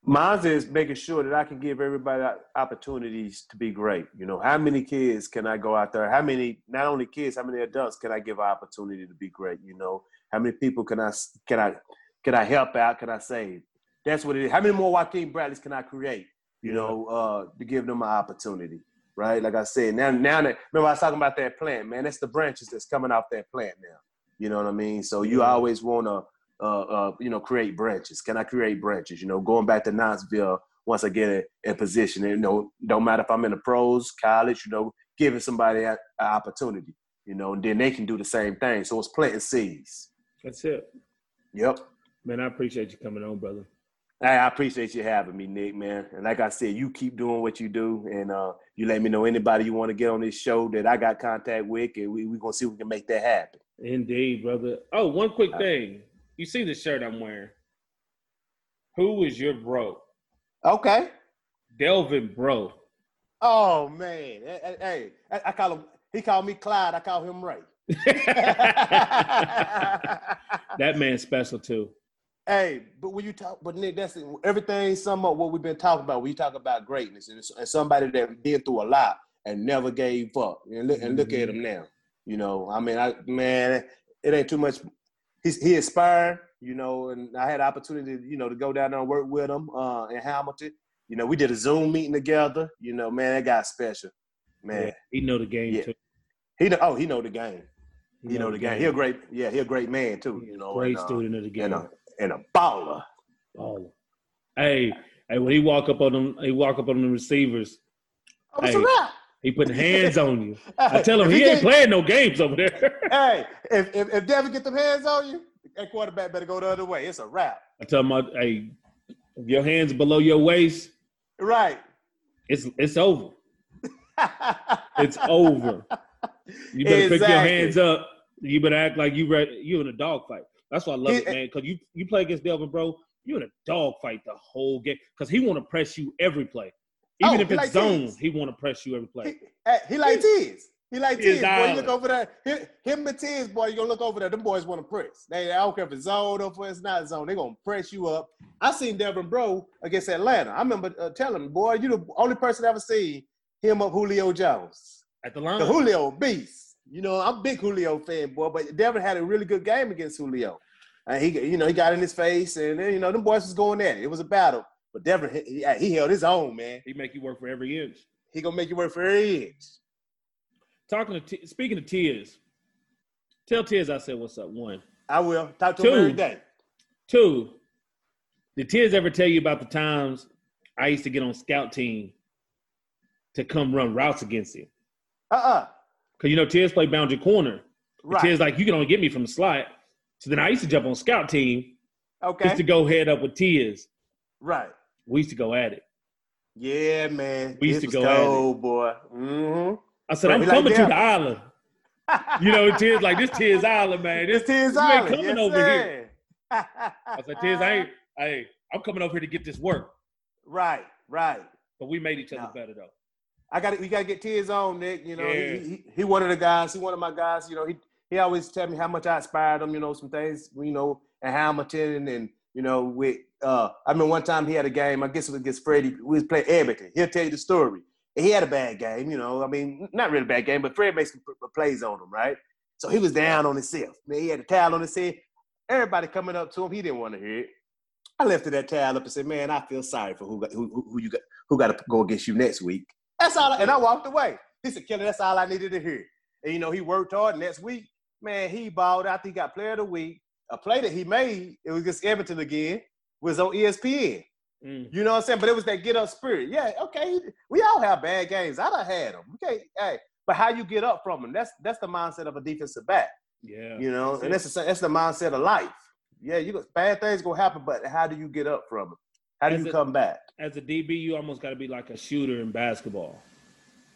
Mine is making sure that I can give everybody opportunities to be great. You know, how many kids can I go out there? How many, not only kids, how many adults can I give an opportunity to be great? You know, how many people can I can I can I help out? Can I save? That's what it is. How many more Jykine Bradleys can I create? You know, uh, to give them an opportunity, right? Like I said, now now that remember I was talking about that plant, man. That's the branches that's coming off that plant now. You know what I mean? So you Yeah. always want to uh, uh, you know, create branches. Can I create branches? You know, going back to Knoxville once I get in, in position. You know, don't matter if I'm in the pros, college. You know, giving somebody an opportunity. You know, and then they can do the same thing. So it's planting seeds. That's it, Yep. man. I appreciate you coming on, brother. Hey, I appreciate you having me, Nick, man. And like I said, you keep doing what you do, and uh, you let me know anybody you want to get on this show that I got contact with, and we we gonna see if we can make that happen. Indeed, brother. Oh, one quick thing. You see the shirt I'm wearing? Who is your bro? Okay. Delvin Breaux. Oh man, hey, I, I call him. He called me Clyde. I call him Ray. that man's special too. Hey, but when you talk, but Nick, that's everything. Sum up what we've been talking about. We talk about greatness and, and somebody that been through a lot and never gave up. And look, and look at mm-hmm. him now. You know, I mean, I man, it ain't too much. He's he inspired. You know, and I had the opportunity, you know, to go down there and work with him uh, in Hamilton. You know, we did a Zoom meeting together. You know, man, that guy's special. Man, Yeah, he know the game Yeah. too. he know, oh he know the game. He know the game. He a great, yeah, he a great man too. You know, great and, uh, student of the game. and a and a baller. Oh, hey, hey, when he walk up on them, he walk up on the receivers. Oh, it's a wrap. He putting hands on you. I tell him if he ain't playing no games over there. Hey, if, if if Devin get them hands on you, that quarterback better go the other way. It's a wrap. I tell him, hey, if your hands below your waist, Right. it's it's over. It's over. You better pick your hands up. You better act like you ready. You in a dog fight. That's why I love He- it, man. Because you you play against Delvin, bro. You in a dog fight the whole game. Because he want to press you every play, even Oh, if it's zone. He want to press you every play. He, he like Tiz. He like He boy. You look over there. Him, and Tiz, boy, you gonna look over there. Them boys want to press. They I don't care if it's zone or if it's not zone. They gonna press you up. I seen Devin Breaux against Atlanta. I remember uh, telling him, boy, you the only person I ever seen him up Julio Jones. At the line. The Julio beast. You know, I'm a big Julio fan, boy, but Devin had a really good game against Julio. And he, you know, he got in his face, and you know, them boys was going at it. It was a battle, but Devin, he, he held his own, man. He make you work for every inch. He gonna make you work for every inch. Talking to T- speaking of Tiz, tell Tiz I said what's up. One, I will talk to Two. him every day. two. Did Tiz ever tell you about the times I used to get on scout team to come run routes against him? Uh-uh. Cause you know Tiz played boundary corner. Right. Tiz like you can only get me from the slot. So then I used to jump on scout team Okay. just to go head up with Tiz. right. We used to go at it. Yeah, man. We used to go at it. cold, boy. Mm-hmm. I said, I'm we like coming to the island. You know, Tiz like this Tiz Island, man. This Tiz you ain't coming yes, over sir. here. I said, Tiz, I ain't, hey, I'm coming over here to get this work. Right, right. But we made each other No. better though. I got we got to get Tiz on, Nick. You know, Yeah. he, he he one of the guys. He one of my guys. You know, he he always tell me how much I inspired him. You know, some things. You know, and Hamilton and you know, with uh, I mean, one time he had a game. I guess it was against Freddie. We was playing Edmonton. He'll tell you the story. He had a bad game. You know, I mean, not really a bad game, but Fred makes plays on him, right? So he was down on himself. Man, he had a towel on his head. Everybody coming up to him, he didn't want to hear it. I lifted that towel up and said, "Man, I feel sorry for who got, who, who, you got who got to go against you next week." That's all. I, and I walked away. He said, "Kelly, that's all I needed to hear." And you know, he worked hard. Next week, man, he balled out. He got Player of the Week. A play that he made, it was against Everton again, was on ESPN. Mm. You know what I'm saying? But it was that get up spirit. Yeah, okay. We all have bad games. I done had them. Okay, hey, but how you get up from them? That's that's the mindset of a defensive back. Yeah. You know, That's and it. that's the that's the mindset of life. Yeah, you go, bad things gonna happen, but how do you get up from them? How do As you a- come back? As a DB, you almost got to be like a shooter in basketball.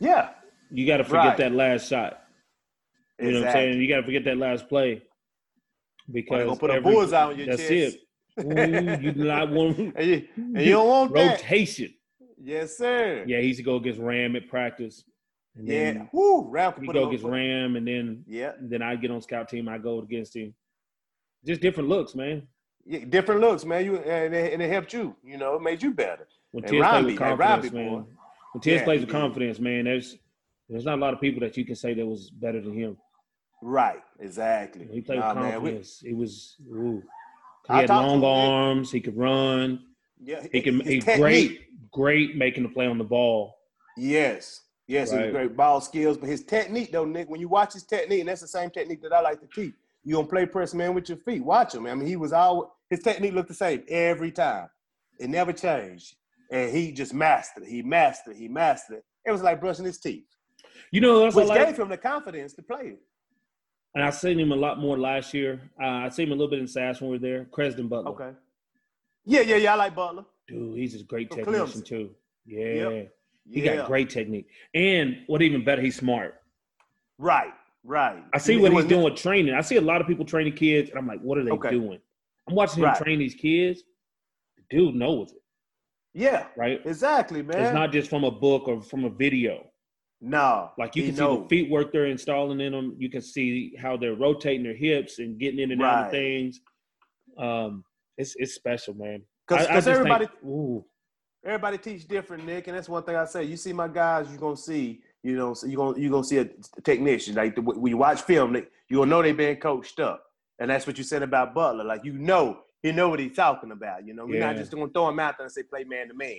Yeah, You got to forget Right. that last shot. You know what I'm saying? You got to forget that last play because gonna put a every- bullseye on your that's chest. it. Ooh, you do not want And you, and you don't want that. rotation. Yes, sir. Yeah, he used to go against Ram at practice. And Yeah. then Woo, Ralph put go against. Ram, and then Yeah. then I get on scout team. I go against him. Just different looks, man. yeah, different looks, man. You and it, and it helped you. You know, it made you better. When And Tiz plays with that confidence, Robbie boy. man. When Tiz Yeah, plays with confidence, man, there's there's not a lot of people that you can say that was better than him. Right. Exactly. When he played Nah, with man, we- confidence. He was ooh. He had long arms. He could run. yeah, He can. his He's great. Great making the play on the ball. Yes. Yes, Right. he's great ball skills, but his technique though, Nick, when you watch his technique, and that's the same technique that I like to teach. You don't play press man with your feet. Watch him. I mean, he was all his technique looked the same every time. It never changed. And he just mastered it. He mastered it. He mastered it. It was like brushing his teeth. You know, that's Which I like. gave him the confidence to play it. And I seen him a lot more last year. Uh, I seen him a little bit in Sass when we were there. Crezdon Butler. Okay. Yeah, yeah, yeah. I like Butler. Dude, he's a great From technician Clemson. too. Yeah. Yep. He yeah. got great technique. And what even better, he's smart. Right, right. I see what he's doing with training. I see a lot of people training kids, and I'm like, what are they Okay. doing? I'm watching him Right. train these kids. The dude knows it, Yeah, right? exactly, man. It's not just from a book or from a video. No. Like you can see knows. the feet work they're installing in them. You can see how they're rotating their hips and getting in and out of things. Um, it's it's special, man. Because I think- everybody everybody teach different, Nick, and that's one thing I say. You see my guys, you're gonna see, you know, you're gonna you're gonna see a technician. Like the, when you watch film, gonna know they been coached up, and that's what you said about Butler. Like you know, he know what he's talking about. You know, we're not just gonna throw him out there and say play man to man.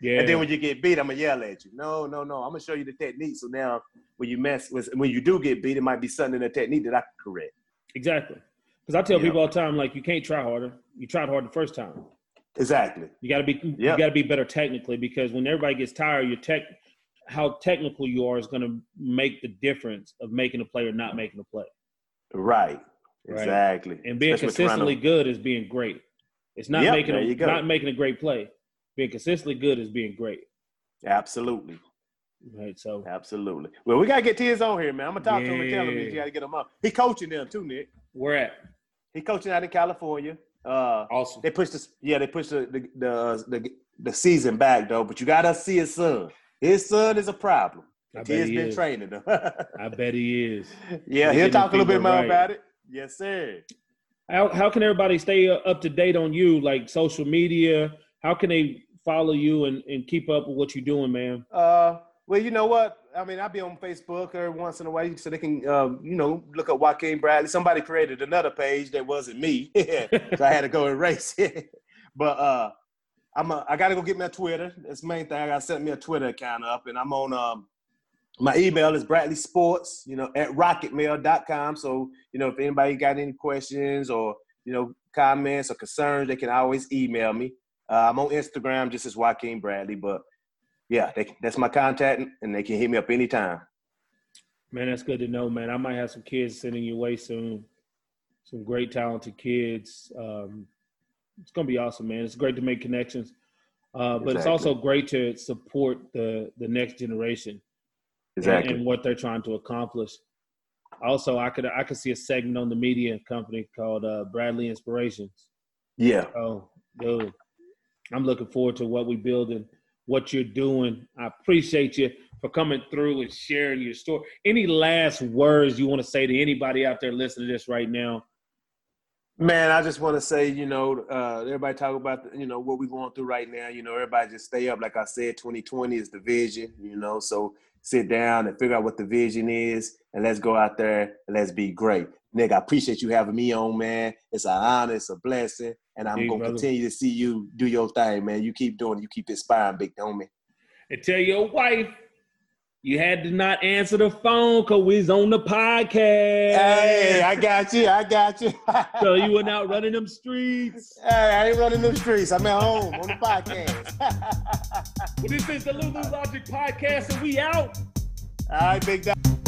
yeah. And then when you get beat, I'm gonna yell at you. No, no, no. I'm gonna show you the technique. So now, when you mess with, when you do get beat, it might be something in the technique that I can correct. exactly. Because I tell Yeah. people all the time, like you can't try harder. You tried hard the first time. Exactly. You got to be Yeah. you got to be better technically because when everybody gets tired, your tech how technical you are is going to make the difference of making a play or not making a play. Right. Right. Exactly. And being Especially consistently good is being great. It's not Yep, making a, not making a great play. Being consistently good is being great. Absolutely. Right. So Absolutely. Well, we gotta get Tiz on here, man. I'm gonna talk to him and tell him Yeah. you gotta get him up. He coaching them too, Nick. we're at He coaching out in California. Uh, awesome. they pushed this. Yeah, they pushed the the, the the the season back though. But you gotta see his son. His son is a problem. I bet Tiz been is. training him. I bet he is. yeah, He he'll talk a little bit more right. about it. Yes, sir. How how can everybody stay uh, up to date on you, like social media? How can they follow you and, and keep up with what you're doing, man? Uh, Well, you know what? I mean, I'll be on Facebook every once in a while so they can, uh, you know, look up Jykine Bradley. Somebody created another page that wasn't me, so I had to go erase it. but uh, I'm a, I got to go get my Twitter. That's the main thing. I got to set me a Twitter account up, and I'm on. Um, my email is Bradley Sports, you know, at rocketmail.com. So, you know, if anybody got any questions or, you know, comments or concerns, they can always email me. Uh, I'm on Instagram just as Jykine Bradley, but yeah, they, that's my contact, and they can hit me up anytime. Man, that's good to know, man. I might have some kids sending your way soon. Some great, talented kids. Um, it's gonna be awesome, man. It's great to make connections, uh, but exactly. it's also great to support the the next generation exactly. and, and, what they're trying to accomplish. Also, I could I could see a segment on the media company called uh, Bradley Inspirations. Yeah. Oh, dude, I'm looking forward to what we building what you're doing. I appreciate you for coming through and sharing your story. Any last words you want to say to anybody out there listening to this right now? Man, I just want to say, you know, uh, everybody talk about, you know, what we're going through right now. You know, everybody just stay up. Like I said, 2020 is the vision, you know, so sit down and figure out what the vision is and let's go out there and let's be great. Nick, I appreciate you having me on, man. It's an honor, it's a blessing, and I'm hey, gonna brother. continue to see you do your thing, man. You keep doing it, you keep inspiring, big homie. And tell your wife you had to not answer the phone because we's on the podcast. Hey, I got you. I got you. so you were out running them streets. Hey, I ain't running them streets. I'm at home on the podcast. well, this is the Lulu Logic podcast, and we out. All right, big dog.